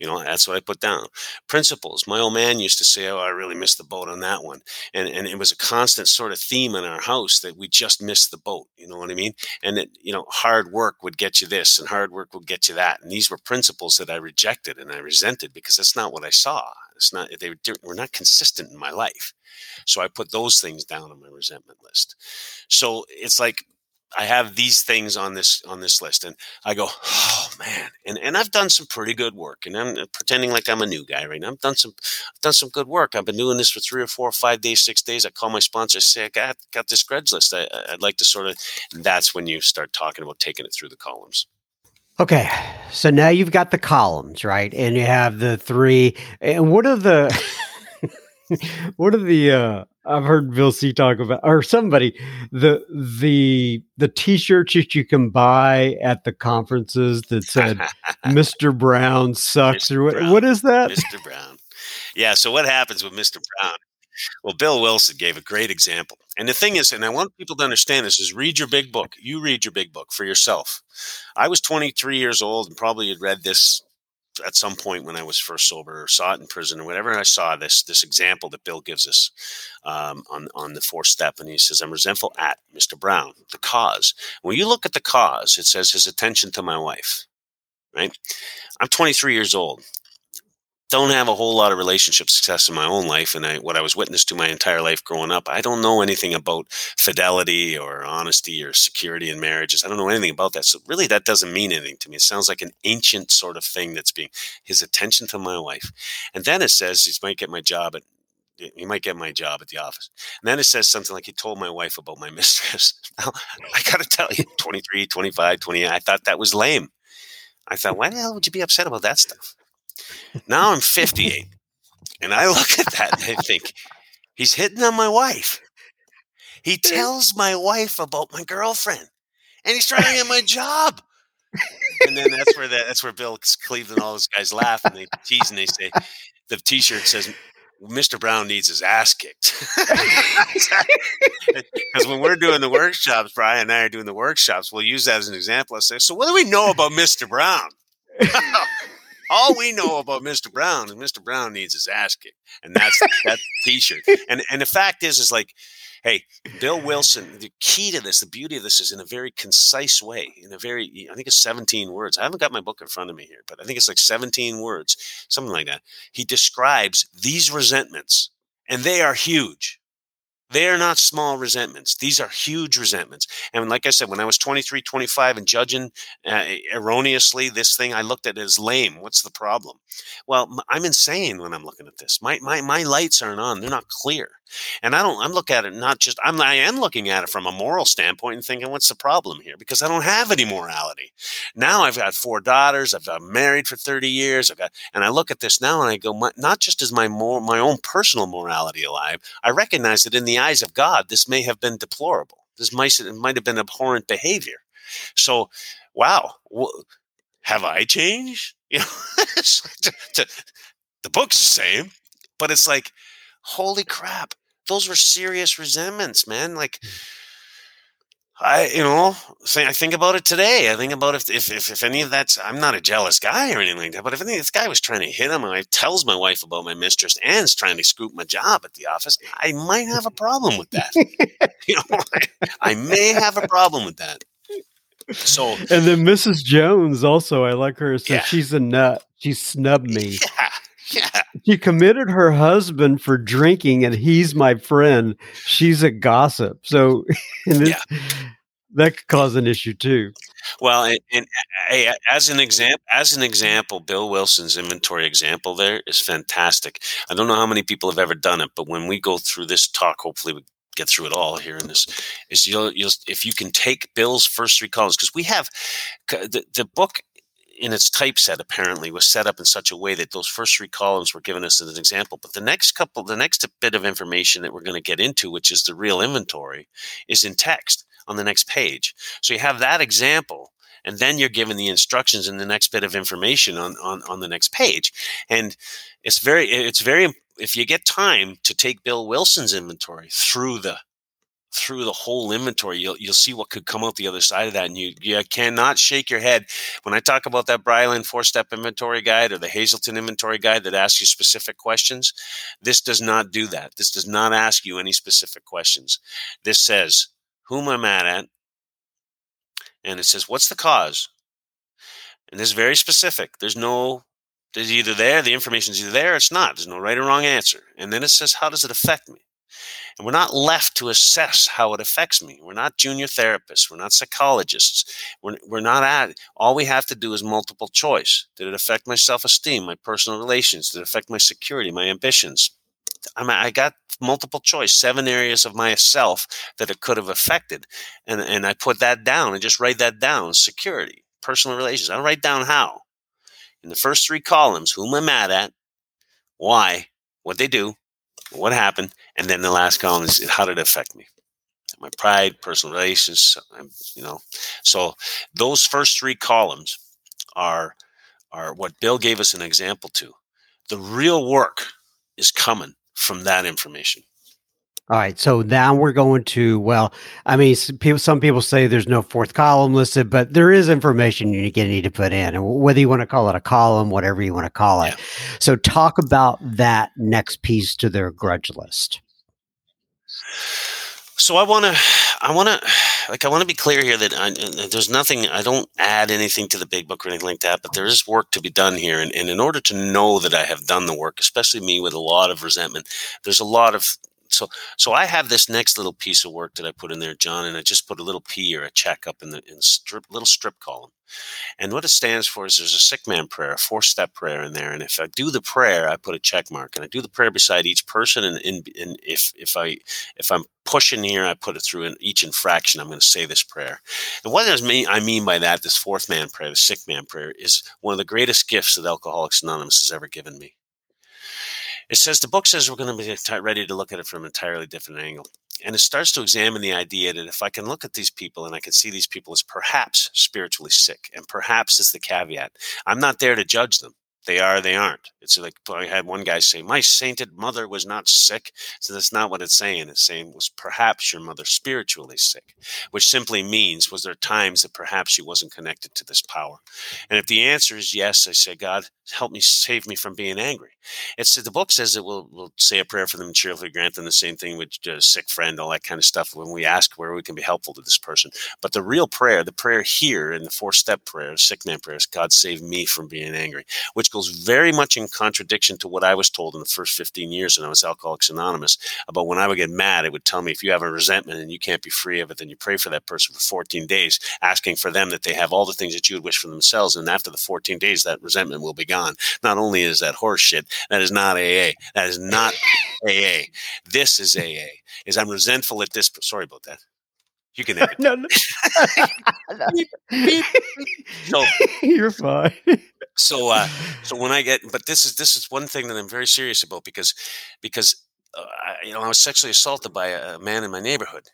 You know, that's what I put down. Principles. My old man used to say, Oh, I really missed the boat on that one. And and it was a constant sort of theme in our house that we just missed the boat. You know what I mean? And that, you know, hard work would get you this and hard work would get you that. And these were principles that I rejected and I resented because that's not what I saw. It's not, they were not consistent in my life. So I put those things down on my resentment list. So it's like I have these things on this on this list, and I go, oh man, and and I've done some pretty good work, and I'm pretending like I'm a new guy right now. I've done some I've done some good work. I've been doing this for three or four or five days, six days. I call my sponsor, say I got got this grudge list. I, I'd like to sort of. that's when you start talking about taking it through the columns. Okay, so now you've got the columns, right? And you have the three. And what are the *laughs* what are the uh I've heard Bill C talk about or somebody the the the t-shirts that you can buy at the conferences that said *laughs* Mr. Brown sucks Mr. or what, Brown. what is that? Mr. Brown. Yeah, so what happens with Mr. Brown? Well, Bill Wilson gave a great example. And the thing is, and I want people to understand this, is read your big book. You read your big book for yourself. I was 23 years old and probably had read this at some point when I was first sober or saw it in prison or whatever, I saw this this example that Bill gives us um, on on the fourth step, and he says, "I'm resentful at Mr. Brown. The cause. When you look at the cause, it says his attention to my wife. Right. I'm 23 years old don't have a whole lot of relationship success in my own life and I, what I was witness to my entire life growing up. I don't know anything about fidelity or honesty or security in marriages. I don't know anything about that. So really that doesn't mean anything to me. It sounds like an ancient sort of thing that's being his attention to my wife. And then it says he might get my job at he might get my job at the office. And then it says something like he told my wife about my *laughs* mistress. Now, I got to tell you, 23, 25, 28, I thought that was lame. I thought, why the hell would you be upset about that stuff? Now I'm 58. And I look at that and I think, he's hitting on my wife. He tells my wife about my girlfriend. And he's trying to get my job. And then that's where the, that's where Bill Cleveland, all those guys laugh and they tease and they say, the T-shirt says, Mr. Brown needs his ass kicked. *laughs* Because when we're doing the workshops, Brian and I are doing the workshops, we'll use that as an example. I say, so what do we know about Mr. Brown? *laughs* All we know about Mr. Brown is Mr. Brown needs his ass kicked, and that's that T-shirt. And and the fact is, is like, hey, Bill Wilson. The key to this, the beauty of this, is in a very concise way, in a very, I think it's 17 words. I haven't got my book in front of me here, but I think it's like 17 words, something like that. He describes these resentments, and they are huge. They are not small resentments. These are huge resentments. And like I said, when I was 23, 25 and judging uh, erroneously this thing, I looked at it as lame. What's the problem? Well, I'm insane when I'm looking at this. My, my, my lights aren't on. They're not clear. And I don't, I'm looking at it not just, I'm, I am looking at it from a moral standpoint and thinking, what's the problem here? Because I don't have any morality. Now I've got four daughters. I've been married for 30 years. I've got, and I look at this now and I go, my, not just is my more, my own personal morality alive, I recognize that in the eyes of God, this may have been deplorable. This might, might have been abhorrent behavior. So, wow, have I changed? *laughs* You know, *laughs* the book's the same, but it's like, holy crap, those were serious resentments, man. Like, hmm. I, you know, I think about it today. I think about if, if, if, if any of that's, I'm not a jealous guy or anything like that, but if any this guy was trying to hit him and I tells my wife about my mistress and is trying to scoop my job at the office, I might have a problem with that. *laughs* you know, I, I may have a problem with that. So, and then Mrs. Jones also, I like her. So yeah. she's a nut. She snubbed me. *laughs* Yeah. Yeah. *laughs* She committed her husband for drinking, and he's my friend. She's a gossip. So *laughs* yeah. that could cause an issue too. Well, and, and, as an example, as an example, Bill Wilson's inventory example there is fantastic. I don't know how many people have ever done it, but when we go through this talk, hopefully we get through it all here in this is you'll, you'll if you can take Bill's first three columns because we have the, the book in its typeset apparently was set up in such a way that those first three columns were given us as an example. But the next couple the next bit of information that we're going to get into which is the real inventory is in text on the next page. So you have that example and then you're given the instructions in the next bit of information on, on, on the next page. And it's very it's very if you get time to take bill wilson's inventory through the through the whole inventory, you'll you'll see what could come out the other side of that, and you you cannot shake your head when I talk about that Bryland four step inventory guide or the Hazelden inventory guide that asks you specific questions. This does not do that. This does not ask you any specific questions. This says who am I mad at, and it says what's the cause, and this is very specific. There's no there's either there, the information is either there, it's not. There's no right or wrong answer. And then it says, how does it affect me? And we're not left to assess how it affects me. We're not junior therapists. We're not psychologists. We're, we're not at all we have to do is multiple choice. Did it affect my self esteem, my personal relations? Did it affect my security, my ambitions? I, mean, I got multiple choice, seven areas of myself that it could have affected. And, and I put that down and just write that down security, personal relations. I write down how. In the first three columns, who am I mad at? Why? What they do? What happened, and then the last column is how did it affect me? My pride, personal relations, you know. So those first three columns are are what Bill gave us an example to. The real work is coming from that information. All right, so now we're going to well, I mean, people, some people say there's no fourth column listed, but there is information you need to put in, and whether you want to call it a column, whatever you want to call it. Yeah. So, talk about that next piece to their grudge list. So, I want to, I want to, like, I want to be clear here that I, uh, there's nothing, I don't add anything to the big book or anything like that, but there is work to be done here, and, and in order to know that I have done the work, especially me with a lot of resentment, there's a lot of so so I have this next little piece of work that I put in there, John, and I just put a little P or a check up in the in strip little strip column. And what it stands for is there's a sick man prayer, a four step prayer in there. And if I do the prayer, I put a check mark, and I do the prayer beside each person. And, and, and if if I if I'm pushing here, I put it through in each infraction. I'm going to say this prayer. And what does mean I mean by that, this fourth man prayer, the sick man prayer, is one of the greatest gifts that Alcoholics Anonymous has ever given me. It says the book says we're going to be ready to look at it from an entirely different angle. And it starts to examine the idea that if I can look at these people and I can see these people as perhaps spiritually sick, and perhaps is the caveat, I'm not there to judge them. They are, they aren't. It's like I had one guy say, My sainted mother was not sick. So that's not what it's saying. It's saying, Was perhaps your mother spiritually sick? Which simply means, Was there times that perhaps she wasn't connected to this power? And if the answer is yes, I say, God, help me, save me from being angry. It's the book says that we'll, we'll say a prayer for them and cheerfully grant them the same thing with a sick friend, all that kind of stuff when we ask where we can be helpful to this person. But the real prayer, the prayer here in the four step prayer, sick man prayer, is God save me from being angry, which goes very much in contradiction to what I was told in the first 15 years when I was Alcoholics Anonymous about when I would get mad, it would tell me if you have a resentment and you can't be free of it, then you pray for that person for 14 days, asking for them that they have all the things that you would wish for themselves. And after the 14 days, that resentment will be gone. Not only is that horseshit, that is not AA. That is not *laughs* AA. This is AA. Is I'm resentful at this. Sorry about that. You can edit. *laughs* no, no. beep, *laughs* beep. So you're fine. So, uh, so when I get, but this is this is one thing that I'm very serious about because because uh, I, you know I was sexually assaulted by a, man in my neighborhood,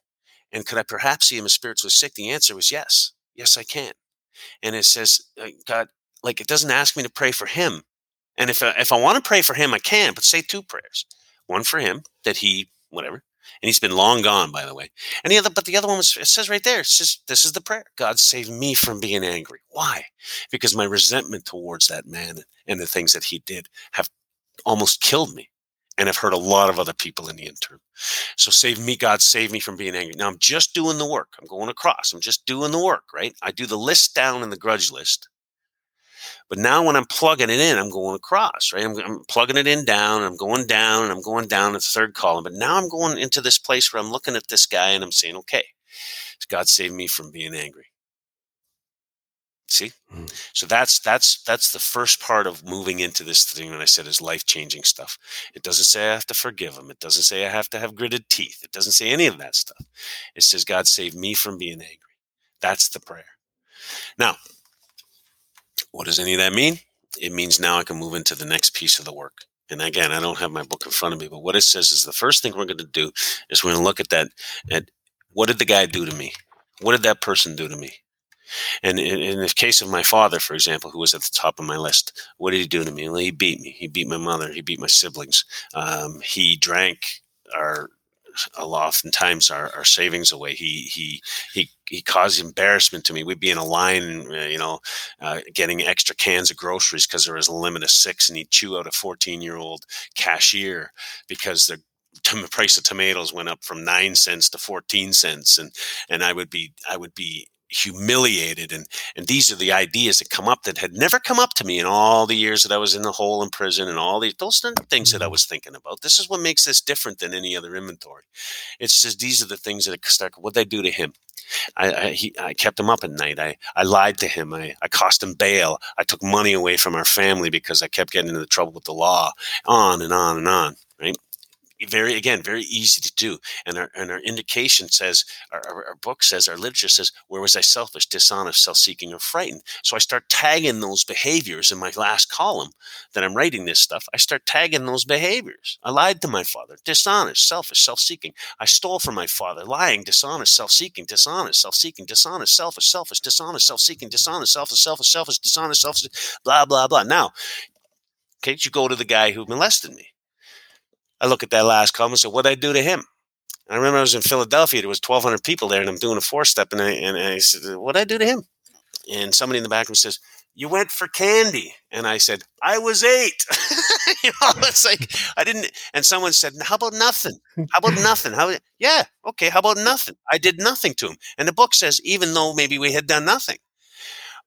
and could I perhaps see him as spiritually sick? The answer was yes. Yes, I can. And it says, uh, God, like it doesn't ask me to pray for him. And if I, if I want to pray for him, I can. But say two prayers: one for him that he whatever, and he's been long gone, by the way. And the other, but the other one was, it says right there, it says, this is the prayer. God save me from being angry. Why? Because my resentment towards that man and the things that he did have almost killed me. And I've hurt a lot of other people in the interim. So save me, God, save me from being angry. Now I'm just doing the work. I'm going across. I'm just doing the work, right? I do the list down in the grudge list. But now when I'm plugging it in, I'm going across, right? I'm, I'm plugging it in down, I'm going down, and I'm going down the third column. But now I'm going into this place where I'm looking at this guy and I'm saying, okay, God save me from being angry. See, mm-hmm. so that's that's that's the first part of moving into this thing that I said is life changing stuff. It doesn't say I have to forgive him. It doesn't say I have to have gritted teeth. It doesn't say any of that stuff. It says God save me from being angry. That's the prayer. Now, what does any of that mean? It means now I can move into the next piece of the work. And again, I don't have my book in front of me, but what it says is the first thing we're going to do is we're going to look at that at what did the guy do to me? What did that person do to me? And in, the case of my father, for example, who was at the top of my list, what did he do to me? Well, he beat me. He beat my mother. He beat my siblings. Um, he drank our oftentimes our, our savings away. He he he he caused embarrassment to me. We'd be in a line, uh, you know, uh, getting extra cans of groceries because there was a limit of six, and he'd chew out a 14 year old cashier because the price of tomatoes went up from nine cents to 14 cents, and and I would be I would be humiliated and and these are the ideas that come up that had never come up to me in all the years that I was in the hole in prison and all these those are the things that I mm-hmm. was thinking about. This is what makes this different than any other inventory. It's just these are the things that start what they do to him. I, I, he, I kept him up at night. I, I lied to him. I, I cost him bail. I took money away from our family because I kept getting into trouble with the law. On and on and on. Right very again very easy to do and our and our indication says our, our, our, book says our literature says where was i selfish dishonest self-seeking or frightened? So i start tagging those behaviors in my last column that i'm writing this stuff. I start tagging those behaviors. I lied to my father. Dishonest selfish self-seeking. I stole from my father. Lying dishonest self-seeking dishonest self-seeking dishonest selfish selfish dishonest self-seeking dishonest selfish selfish selfish dishonest selfish blah blah blah. Now can't you go to the guy who molested me I look at that last column and say, what did I do to him? I remember I was in Philadelphia. There was 1,200 people there, and I'm doing a four step, and I, and I said, what did I do to him? And somebody in the back room says, you went for candy. And I said, I was eight. *laughs* you know, it's like, I didn't. And someone said, how about nothing? How about nothing? How, yeah, okay, how about nothing? I did nothing to him. And the book says, even though maybe we had done nothing.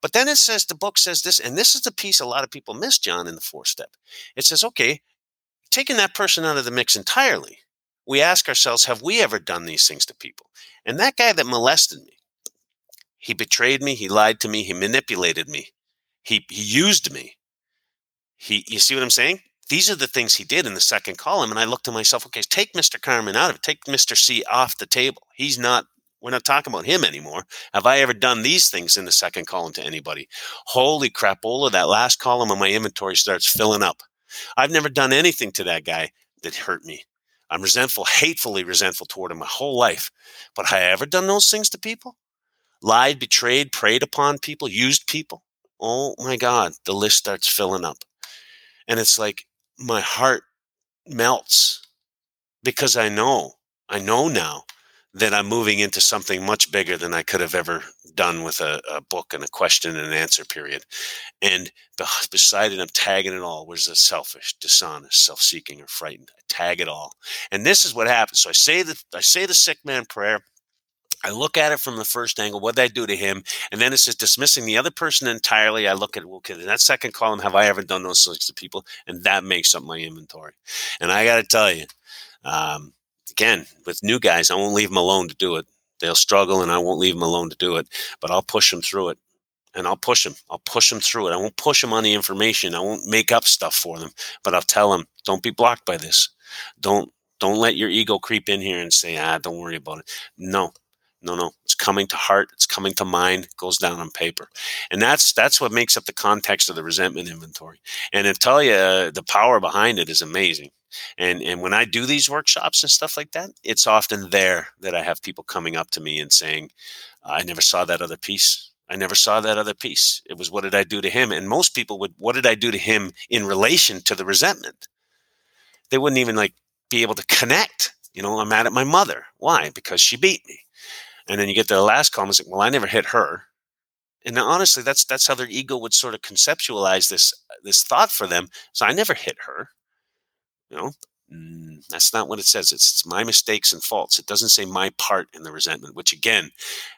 But then it says, the book says this, and this is the piece a lot of people miss, John, in the four step. It says, okay, taking that person out of the mix entirely, we ask ourselves, have we ever done these things to people? And that guy that molested me, he betrayed me, he lied to me, he manipulated me, he, he used me. He, you see what I'm saying? These are the things he did in the second column. And I looked to myself, okay, take Mr. Carmen out of it, take Mr. C off the table. He's not, we're not talking about him anymore. Have I ever done these things in the second column to anybody? Holy crap crapola, that last column of my inventory starts filling up. I've never done anything to that guy that hurt me. I'm resentful, hatefully resentful toward him my whole life. But have I ever done those things to people? Lied, betrayed, preyed upon people, used people? Oh my God, the list starts filling up. And it's like my heart melts because I know, I know now that I'm moving into something much bigger than I could have ever done with a, a book and a question and an answer period. And *laughs* beside it, I'm tagging it all. Was it selfish, dishonest, self-seeking, or frightened? I tag it all. And this is what happens. So I say the I say the sick man prayer. I look at it from the first angle. What did I do to him? And then it says dismissing the other person entirely. I look at well, okay, in that second column, have I ever done those things to people? And that makes up my inventory. And I got to tell you, um, again, with new guys, I won't leave them alone to do it. They'll struggle, and I won't leave them alone to do it. But I'll push them through it, and I'll push them. I'll push them through it. I won't push them on the information. I won't make up stuff for them. But I'll tell them, don't be blocked by this. Don't don't let your ego creep in here and say, ah, don't worry about it. No, no, no. It's coming to heart. It's coming to mind. Goes down on paper, and that's that's what makes up the context of the resentment inventory. And I tell you, uh, the power behind it is amazing. And and when I do these workshops and stuff like that, it's often there that I have people coming up to me and saying, "I never saw that other piece. I never saw that other piece. It was what did I do to him?" And most people would, "What did I do to him in relation to the resentment?" They wouldn't even like be able to connect. You know, I'm mad at my mother. Why? Because she beat me. And then you get to the last column, it's like, well, I never hit her. And honestly, that's that's how their ego would sort of conceptualize this this thought for them. So I never hit her. You know, mm, that's not what it says. It's, it's, my mistakes and faults. It doesn't say my part in the resentment, which again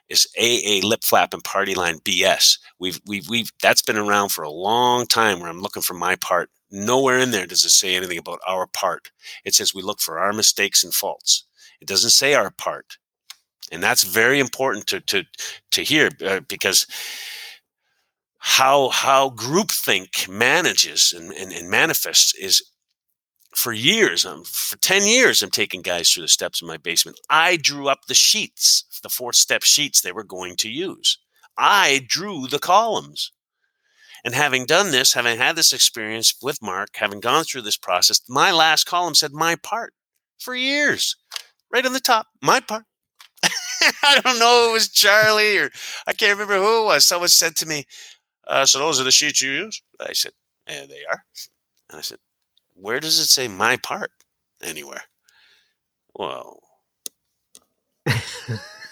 is AA lip flap and party line BS. We've we've we've that's been around for a long time. Where I'm looking for my part. Nowhere in there does it say anything about our part. It says we look for our mistakes and faults. It doesn't say our part and that's very important to to to hear uh, because how how groupthink manages and, and, and, manifests is for years um, for 10 years i'm taking guys through the steps in my basement. I drew up the sheets the four step sheets they were going to use. I drew the columns. And having done this having had this experience with mark having gone through this process my last column said my part for years right on the top my part *laughs* I don't know. It was Charlie or I can't remember who it was. Someone said to me, uh, "So those are the sheets you use?" I said, "Yeah, they are." And I said, "Where does it say my part anywhere?" Well,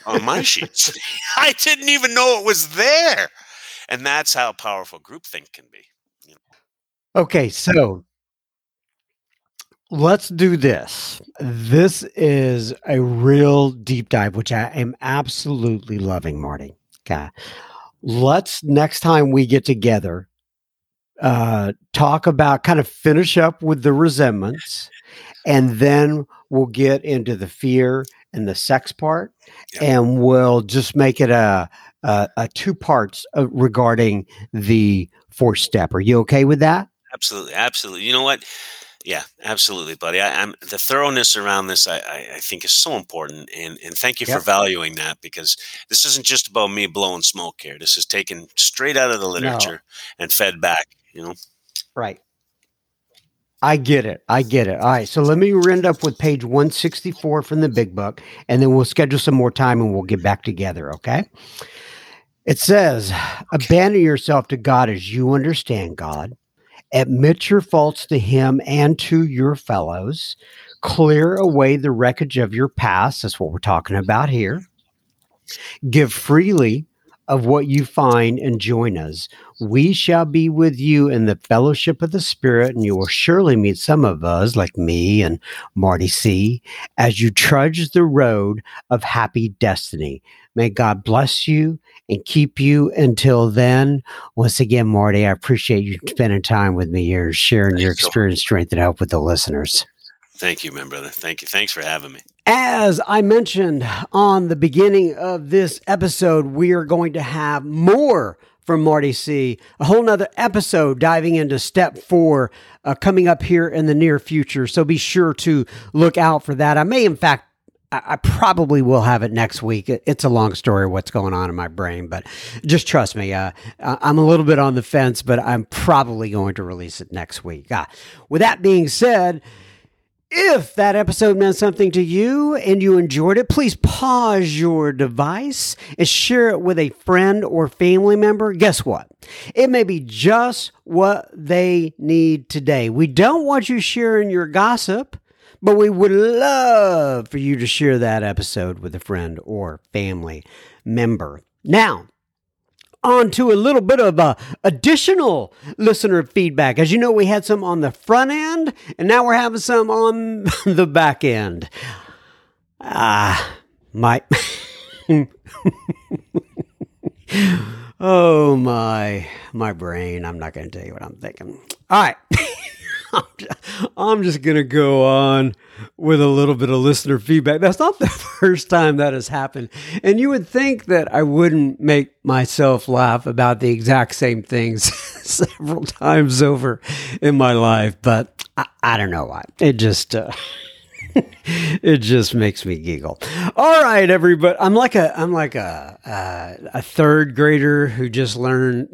on my *laughs* sheets, *laughs* I didn't even know it was there, and that's how powerful groupthink can be. You know? Okay, so Let's do this. This is a real deep dive, which I am absolutely loving, Marty. Okay. Let's next time we get together, uh, talk about kind of finish up with the resentments, and then we'll get into the fear and the sex part, yep. and we'll just make it a, a, a two parts uh, regarding the four step. Are you okay with that? Absolutely, absolutely. You know what? Yeah, absolutely, buddy. I, am the thoroughness around this. I, I, I, think is so important, and and thank you yep. for valuing that because this isn't just about me blowing smoke here. This is taken straight out of the literature no. and fed back. You know, right. I get it. I get it. All right. So let me end up with page 164 from the big book, and then we'll schedule some more time and we'll get back together. Okay. It says, abandon yourself to God as you understand God admit your faults to him and to your fellows, clear away the wreckage of your past. That's what we're talking about here. Give freely of what you find and join us. We shall be with you in the fellowship of the Spirit, and you will surely meet some of us, like me and Marty C., as you trudge the road of happy destiny. May God bless you and keep you until then. Once again, Marty, I appreciate you spending time with me here, sharing your experience, strength, and help with the listeners. Thank you, my brother. Thank you. Thanks for having me. As I mentioned on the beginning of this episode, we are going to have more from Marty C. A whole nother episode diving into step four uh, coming up here in the near future. So be sure to look out for that. I may, in fact, I probably will have it next week. It's a long story what's going on in my brain, but just trust me. Uh, I'm a little bit on the fence, but I'm probably going to release it next week. Uh, with that being said, If that episode meant something to you and you enjoyed it, please pause your device and share it with a friend or family member. Guess what? It may be just what they need today. We don't want you sharing your gossip, but we would love for you to share that episode with a friend or family member. Now, on to a little bit of uh, additional listener feedback. As you know, we had some on the front end, and now we're having some on *laughs* the back end. Ah, my. *laughs* oh my my brain i'm not going to tell you what i'm thinking all right *laughs* *laughs* I'm just going to go on with a little bit of listener feedback. That's not *laughs* the first time that has happened. And you would think that I wouldn't make myself laugh about the exact same things *laughs* several times over in my life, but I, I don't know why. It just. Uh, it just makes me giggle. All right, everybody. I'm like a I'm like a uh, a third grader who just learned.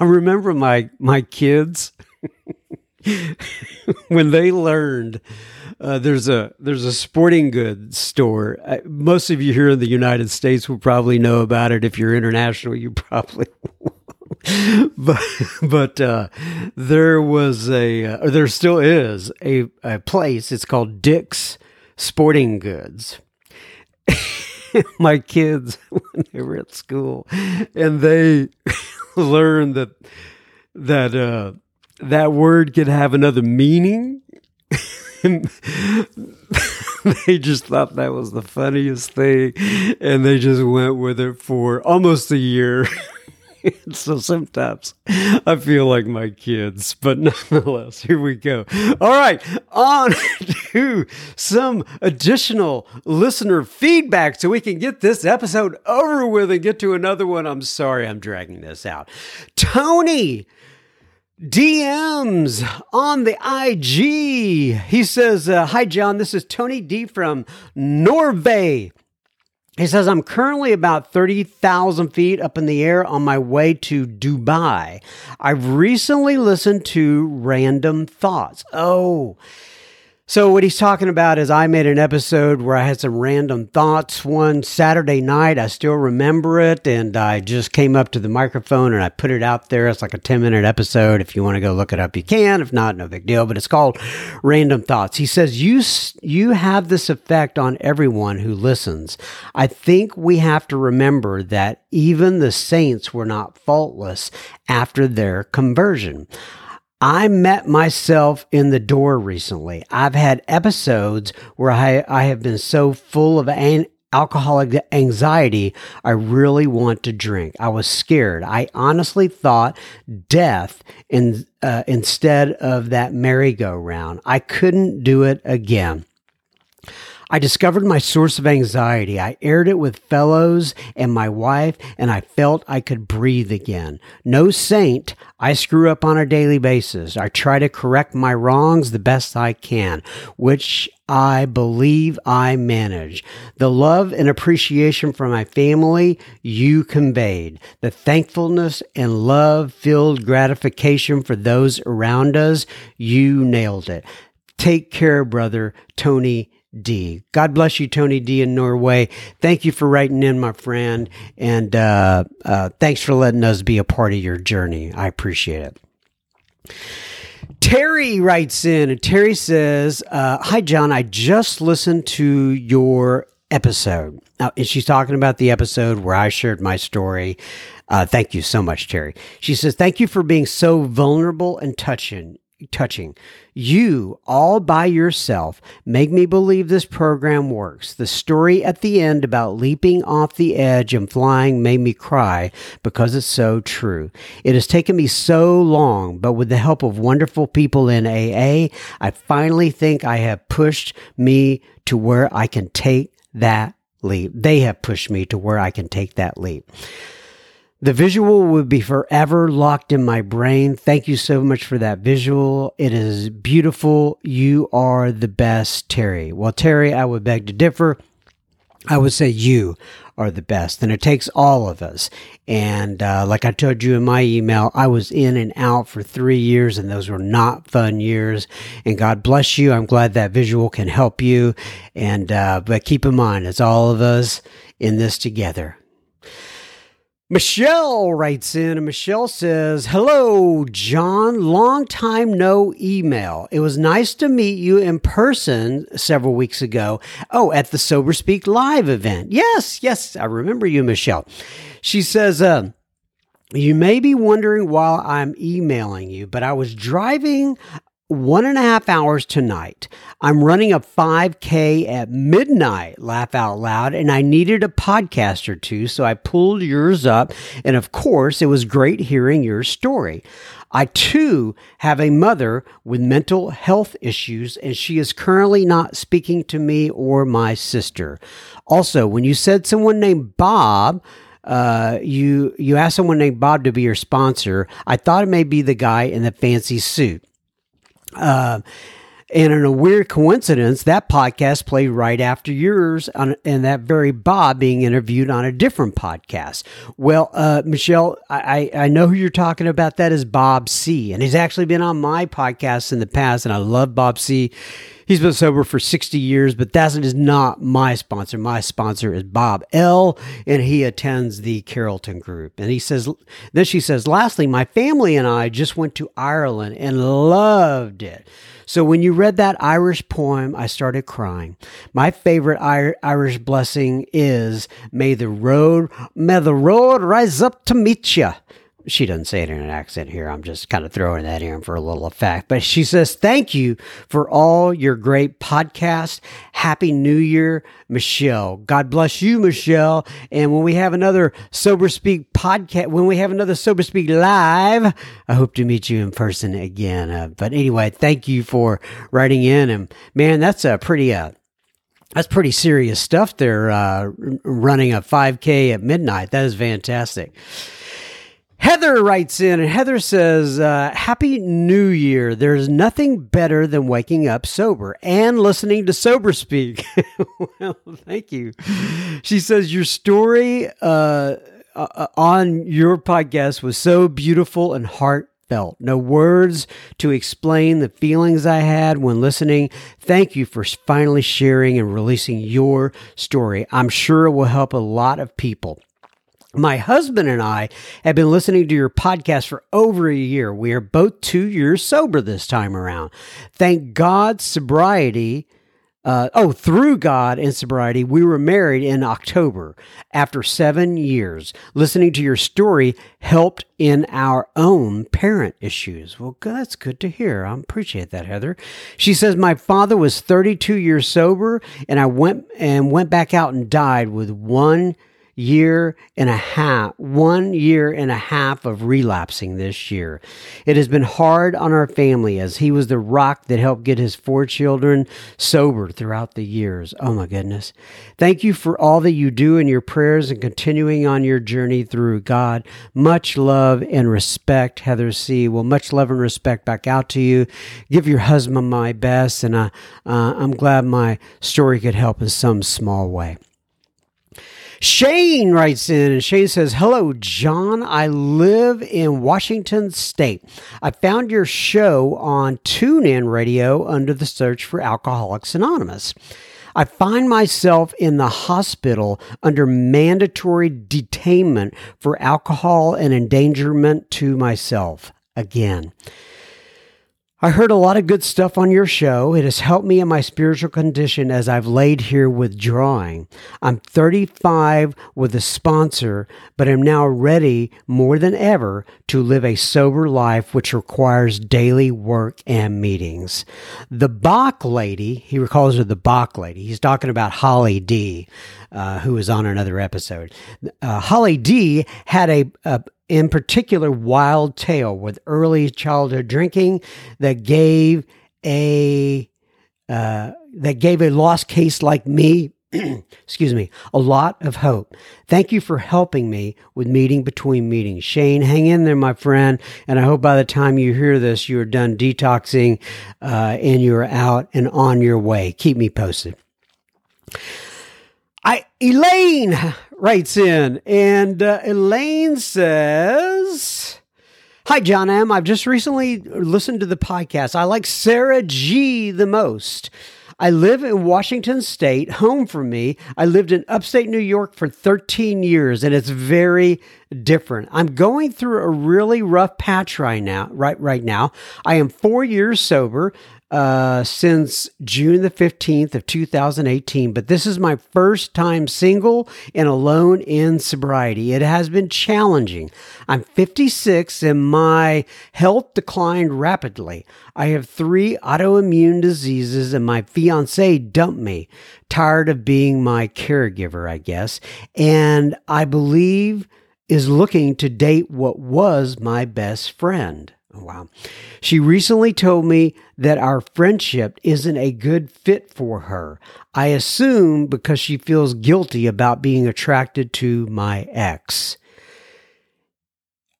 I remember my my kids *laughs* when they learned uh, there's a there's a sporting goods store. Uh, most of you here in the United States will probably know about it. If you're international, you *laughs* probably. but but uh, there was a uh, or there still is a, a place. It's called Dick's Sporting Goods. *laughs* My kids when they were at school, and they learned that that uh, that word could have another meaning. *laughs* they just thought that was the funniest thing and they just went with it for almost a year. *laughs* so sometimes I feel like my kids, but *laughs* nonetheless, here we go. All right, on to some additional listener feedback so we can get this episode over with and get to another one. I'm sorry I'm dragging this out. Tony DMs on the IG. He says, uh, Hi, John. This is Tony D from Norway. He says, I'm currently about 30,000 feet up in the air on my way to Dubai. I've recently listened to Random Thoughts. Oh, so, what he's talking about is I made an episode where I had some random thoughts one Saturday night. I still remember it. And I just came up to the microphone and I put it out there. It's like a 10 minute episode. If you want to go look it up, you can. If not, no big deal. But it's called Random Thoughts. He says, You, you have this effect on everyone who listens. I think we have to remember that even the saints were not faultless after their conversion. I met myself in the door recently. I've had episodes where I, I have been so full of an, alcoholic anxiety, I really want to drink. I was scared. I honestly thought death in, uh, instead of that merry-go-round. I couldn't do it again. I discovered my source of anxiety. I aired it with fellows and my wife, and I felt I could breathe again. No saint, I screw up on a daily basis. I try to correct my wrongs the best I can, which I believe I manage. The love and appreciation for my family you conveyed. The thankfulness and love filled gratification for those around us, you nailed it. Take care, brother Tony D. God bless you, Tony D. in Norway. Thank you for writing in, my friend, and uh, uh, thanks for letting us be a part of your journey. I appreciate it. Terry writes in, and Terry says, uh, "Hi, John. I just listened to your episode. Now, and she's talking about the episode where I shared my story. Uh, thank you so much, Terry. She says, Thank you for being so vulnerable and touching touching. You, all by yourself, make me believe this program works. The story at the end about leaping off the edge and flying made me cry because it's so true. It has taken me so long, but with the help of wonderful people in AA, I finally think I have pushed me to where I can take that leap. They have pushed me to where I can take that leap. The visual would be forever locked in my brain. Thank you so much for that visual. It is beautiful. You are the best, Terry. Well, Terry, I would beg to differ. I would say you are the best. And it takes all of us. And uh, like I told you in my email, I was in and out for three years, and those were not fun years. And God bless you. I'm glad that visual can help you. And uh, but keep in mind, it's all of us in this together. Michelle writes in and Michelle says, Hello, John. Long time no email. It was nice to meet you in person several weeks ago. Oh, at the Sober Speak Live event. Yes, yes, I remember you, Michelle. She says, uh, you may be wondering why I'm emailing you, but I was driving one and a half hours tonight. I'm running a 5K at midnight, laugh out loud, and I needed a podcast or two, so I pulled yours up. And of course, it was great hearing your story. I too have a mother with mental health issues, and she is currently not speaking to me or my sister. Also, when you said someone named Bob, uh, you you asked someone named Bob to be your sponsor. I thought it may be the guy in the fancy suit. Uh, and in a weird coincidence, that podcast played right after yours, on, and that very Bob being interviewed on a different podcast. Well, uh, Michelle, I, I know who you're talking about. That is Bob C. And he's actually been on my podcast in the past, and I love Bob C. He's been sober for 60 years, but that is not my sponsor. My sponsor is Bob L, and he attends the Carrollton group. And he says, then she says, lastly, my family and I just went to Ireland and loved it. So when you read that Irish poem, I started crying. My favorite Irish blessing is, may the road, may the road rise up to meet you she doesn't say it in an accent here. I'm just kind of throwing that in for a little effect. But she says, Thank you for all your great podcast. Happy New Year, Michelle. God bless you, Michelle. And when we have another Sober Speak podcast, when we have another Sober Speak live, I hope to meet you in person again. Uh, but anyway, thank you for writing in. And man, that's a pretty, uh, that's pretty serious stuff there, uh, running a 5K at midnight. That is fantastic. Heather writes in, and Heather says, uh, Happy New Year. There's nothing better than waking up sober and listening to Sober Speak. *laughs* well, thank you. She says, Your story uh, uh, on your podcast was so beautiful and heartfelt. No words to explain the feelings I had when listening. Thank you for finally sharing and releasing your story. I'm sure it will help a lot of people. My husband and I have been listening to your podcast for over a year. We are both two years sober this time around. Thank God, sobriety. Uh, oh, through God and sobriety, we were married in October after seven years. Listening to your story helped in our own parent issues. Well, that's good to hear. I appreciate that, Heather. She says, My father was 32 years sober, and I went and went back out and died with one year and a half, one year and a half of relapsing this year. It has been hard on our family as he was the rock that helped get his four children sober throughout the years. Oh my goodness. Thank you for all that you do in your prayers and continuing on your journey through God. Much love and respect, Heather C. Well, much love and respect back out to you. Give your husband my best, and I, uh, I'm glad my story could help in some small way. Shane writes in and Shane says, Hello, John. I live in Washington State. I found your show on TuneIn Radio under the search for Alcoholics Anonymous. I find myself in the hospital under mandatory detainment for alcohol and endangerment to myself again. I heard a lot of good stuff on your show. It has helped me in my spiritual condition as I've laid here withdrawing. I'm 35 with a sponsor, but am now ready more than ever to live a sober life which requires daily work and meetings. The Bach lady, he recalls her the Bach lady. He's talking about Holly D, uh, who was on another episode. Uh, Holly D had a, a in particular Wild Tale with early childhood drinking that gave a uh, that gave a lost case like me *clears throat* excuse me, a lot of hope. Thank you for helping me with meeting between meetings. Shane, hang in there, my friend. And I hope by the time you hear this, you're done detoxing uh, and you're out and on your way. Keep me posted. I Elaine writes in, and uh, Elaine says, "Hi, John M. I've just recently listened to the podcast. I like Sarah G the most." I live in Washington State, home for me. I lived in upstate New York for 13 years and it's very different. I'm going through a really rough patch right now, right right now. I am 4 years sober. Uh, since June the 15th of 2018, but this is my first time single and alone in sobriety. It has been challenging. I'm 56 and my health declined rapidly. I have three autoimmune diseases and my fiance dumped me, tired of being my caregiver, I guess, and I believe is looking to date what was my best friend. Wow. She recently told me that our friendship isn't a good fit for her. I assume because she feels guilty about being attracted to my ex.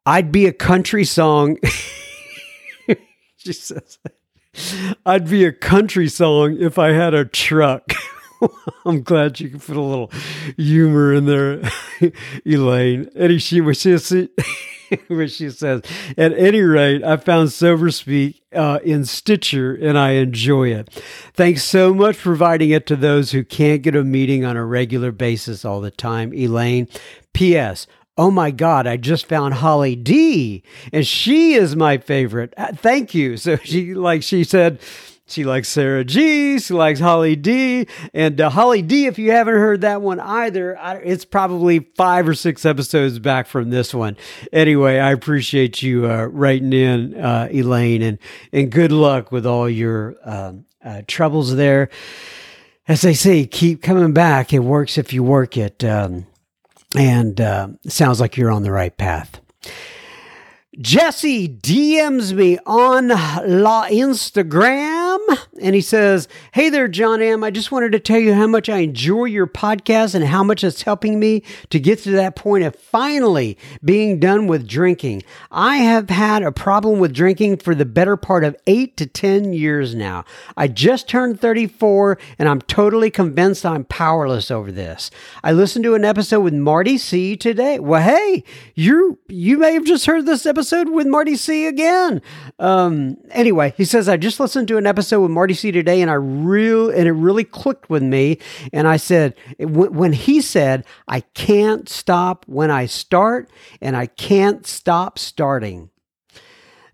I'd be a country song. *laughs* she says, I'd be a country song if I had a truck. *laughs* I'm glad you could put a little humor in there, *laughs* Elaine. Eddie, she was just. Where she says, At any rate, I found Sober Speak uh, in Stitcher and I enjoy it. Thanks so much for providing it to those who can't get a meeting on a regular basis all the time. Elaine, P.S. Oh my God, I just found Holly D, and she is my favorite. Uh, thank you. *laughs* So she, like she said, she likes Sarah G. She likes Holly D. And uh, Holly D, if you haven't heard that one either, I, it's probably five or six episodes back from this one. Anyway, I appreciate you uh, writing in, uh, Elaine, and, and good luck with all your um, uh, troubles there. As they say, keep coming back. It works if you work it. Um, and uh, sounds like you're on the right path. Jesse DMs me on La Instagram and he says, Hey there, John M. I just wanted to tell you how much I enjoy your podcast and how much it's helping me to get to that point of finally being done with drinking. I have had a problem with drinking for the better part of eight to 10 years now. I just turned 34 and I'm totally convinced I'm powerless over this. I listened to an episode with Marty C today. Well, hey, you you may have just heard this episode episode with Marty C again. Um, anyway, he says I just listened to an episode with Marty C today, and I real and it really clicked with me. And I said when he said I can't stop when I start, and I can't stop starting.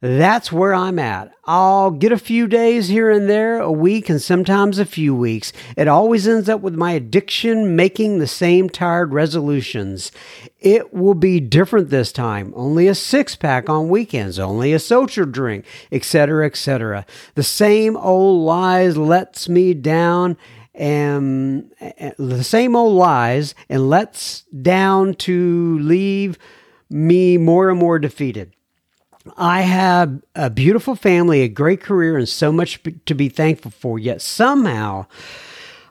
That's where I'm at. I'll get a few days here and there, a week, and sometimes a few weeks. It always ends up with my addiction making the same tired resolutions. It will be different this time. Only a six pack on weekends, only a social drink, etc., etc. The same old lies lets me down and eh, the same old lies and lets down to leave me more and more defeated. I have a beautiful family, a great career, and so much to be thankful for, yet somehow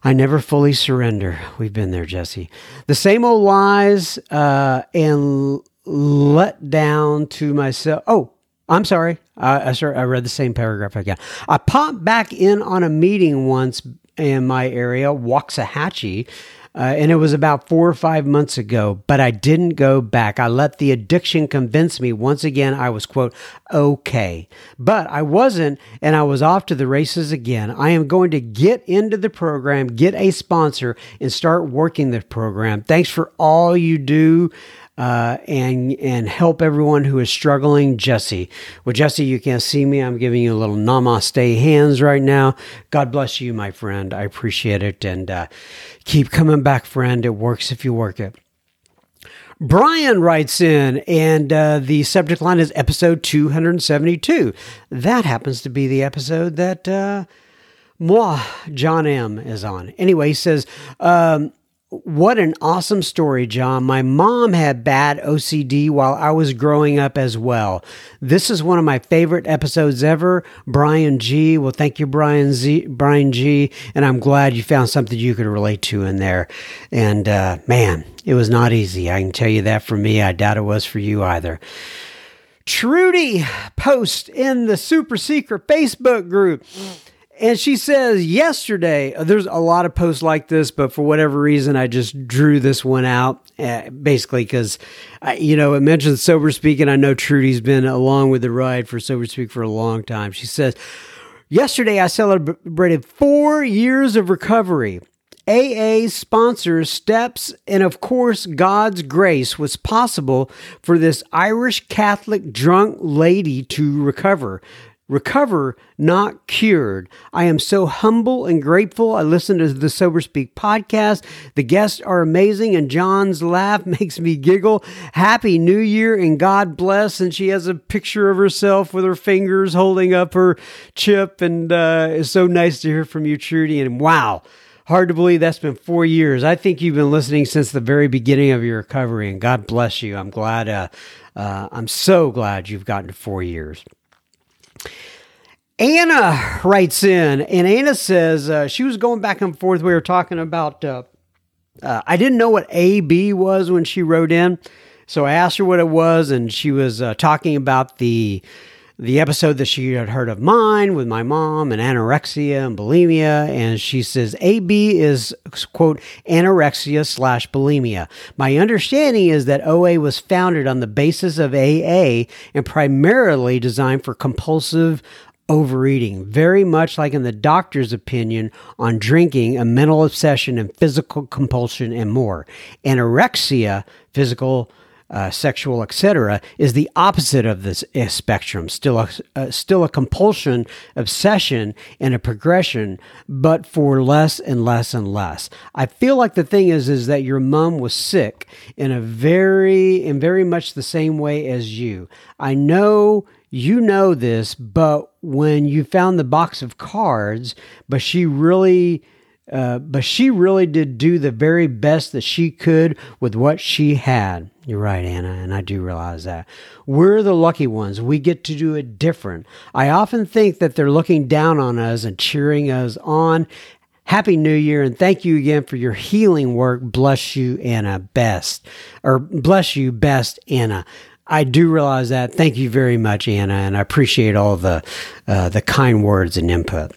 I never fully surrender. We've been there, Jesse. The same old lies uh, and let down to myself. Oh, I'm sorry. I, I, I read the same paragraph again. I popped back in on a meeting once in my area, Waxahachie, uh, and it was about four or five months ago, but I didn't go back. I let the addiction convince me once again I was, quote, okay. But I wasn't, and I was off to the races again. I am going to get into the program, get a sponsor, and start working the program. Thanks for all you do uh, and and help everyone who is struggling. Jesse, well, Jesse, you can't see me. I'm giving you a little namaste hands right now. God bless you, my friend. I appreciate it, and uh, keep coming back, friend. It works if you work it. Brian writes in, and uh, the subject line is episode 272. That happens to be the episode that uh, moi, John M, is on. Anyway, he says, um, what an awesome story, John. My mom had bad OCD while I was growing up as well. This is one of my favorite episodes ever. Brian G. Well, thank you, Brian Z. Brian G. And I'm glad you found something you could relate to in there. And uh, man, it was not easy. I can tell you that for me. I doubt it was for you either. Trudy post in the super secret Facebook group. And she says, yesterday, uh, there's a lot of posts like this, but for whatever reason, I just drew this one out, uh, basically because, you know, it mentions Sober Speak, and I know Trudy's been along with the ride for Sober Speak for a long time. She says, yesterday I celebrated four years of recovery. AA sponsors steps, and of course, God's grace was possible for this Irish Catholic drunk lady to recover recover, not cured. I am so humble and grateful. I listen to the Sober Speak podcast. The guests are amazing, and John's laugh *laughs* makes me giggle. Happy New Year and God bless. And she has a picture of herself with her fingers holding up her chip, and uh, it's so nice to hear from you, Trudy. And wow. Hard to believe that's been four years. I think you've been listening since the very beginning of your recovery, and God bless you. I'm glad. Uh, uh, I'm so glad you've gotten to four years. Anna writes in, and Anna says uh, she was going back and forth. We were talking about, uh, uh, I didn't know what AB was when she wrote in. So I asked her what it was, and she was uh, talking about the the episode that she had heard of mine with my mom and anorexia and bulimia. And she says AB is, quote, anorexia slash bulimia. My understanding is that OA was founded on the basis of AA and primarily designed for compulsive overeating, very much like in the doctor's opinion on drinking, a mental obsession and physical compulsion and more. Anorexia, physical uh, sexual, etc., is the opposite of this uh, spectrum. Still a uh, still a compulsion, obsession, and a progression, but for less and less and less. I feel like the thing is is that your mom was sick in a very in very much the same way as you. I know you know this, but when you found the box of cards, but she really uh, but she really did do the very best that she could with what she had. You're right, Anna, and I do realize that. We're the lucky ones. We get to do it different. I often think that they're looking down on us and cheering us on. Happy New Year, and thank you again for your healing work. Bless you, Anna, best. Or bless you, best, Anna. I do realize that. Thank you very much, Anna, and I appreciate all the uh, the kind words and input.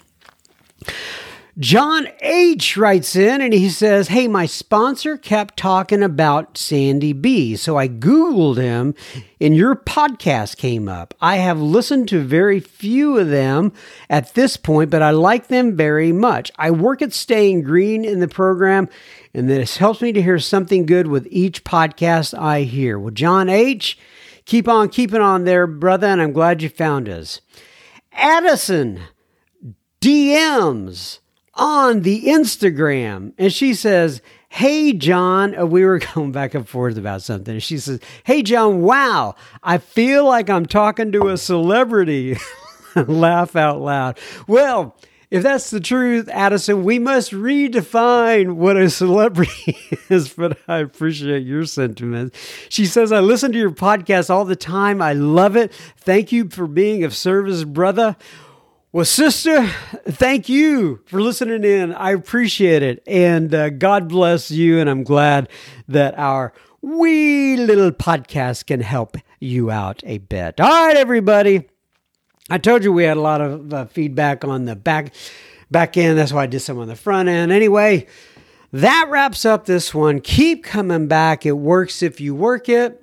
John H writes in and he says, Hey, my sponsor kept talking about Sandy B. So I Googled him and your podcast came up. I have listened to very few of them at this point, but I like them very much. I work at Staying Green in the program, and this helps me to hear something good with each podcast I hear. Well, John H., keep on keeping on there, brother, and I'm glad you found us. Addison DMs on the Instagram. And she says, Hey, John, we were *laughs* going back and forth about something. She says, Hey, John, wow, I feel like I'm talking to a celebrity. *laughs* Laugh out loud. Well, if that's the truth, Addison, we must redefine what a celebrity *laughs* is, but I appreciate your sentiment. She says, I listen to your podcast all the time. I love it. Thank you for being of service, brother. Well, sister, thank you for listening in. I appreciate it. And uh, God bless you. And I'm glad that our wee little podcast can help you out a bit. All right, everybody. I told you we had a lot of uh, feedback on the back back end. That's why I did some on the front end. Anyway, that wraps up this one. Keep coming back. It works if you work it.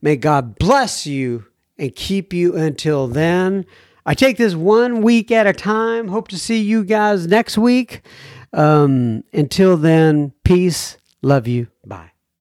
May God bless you and keep you until then. I take this one week at a time. Hope to see you guys next week. Um, until then, peace. Love you. Bye.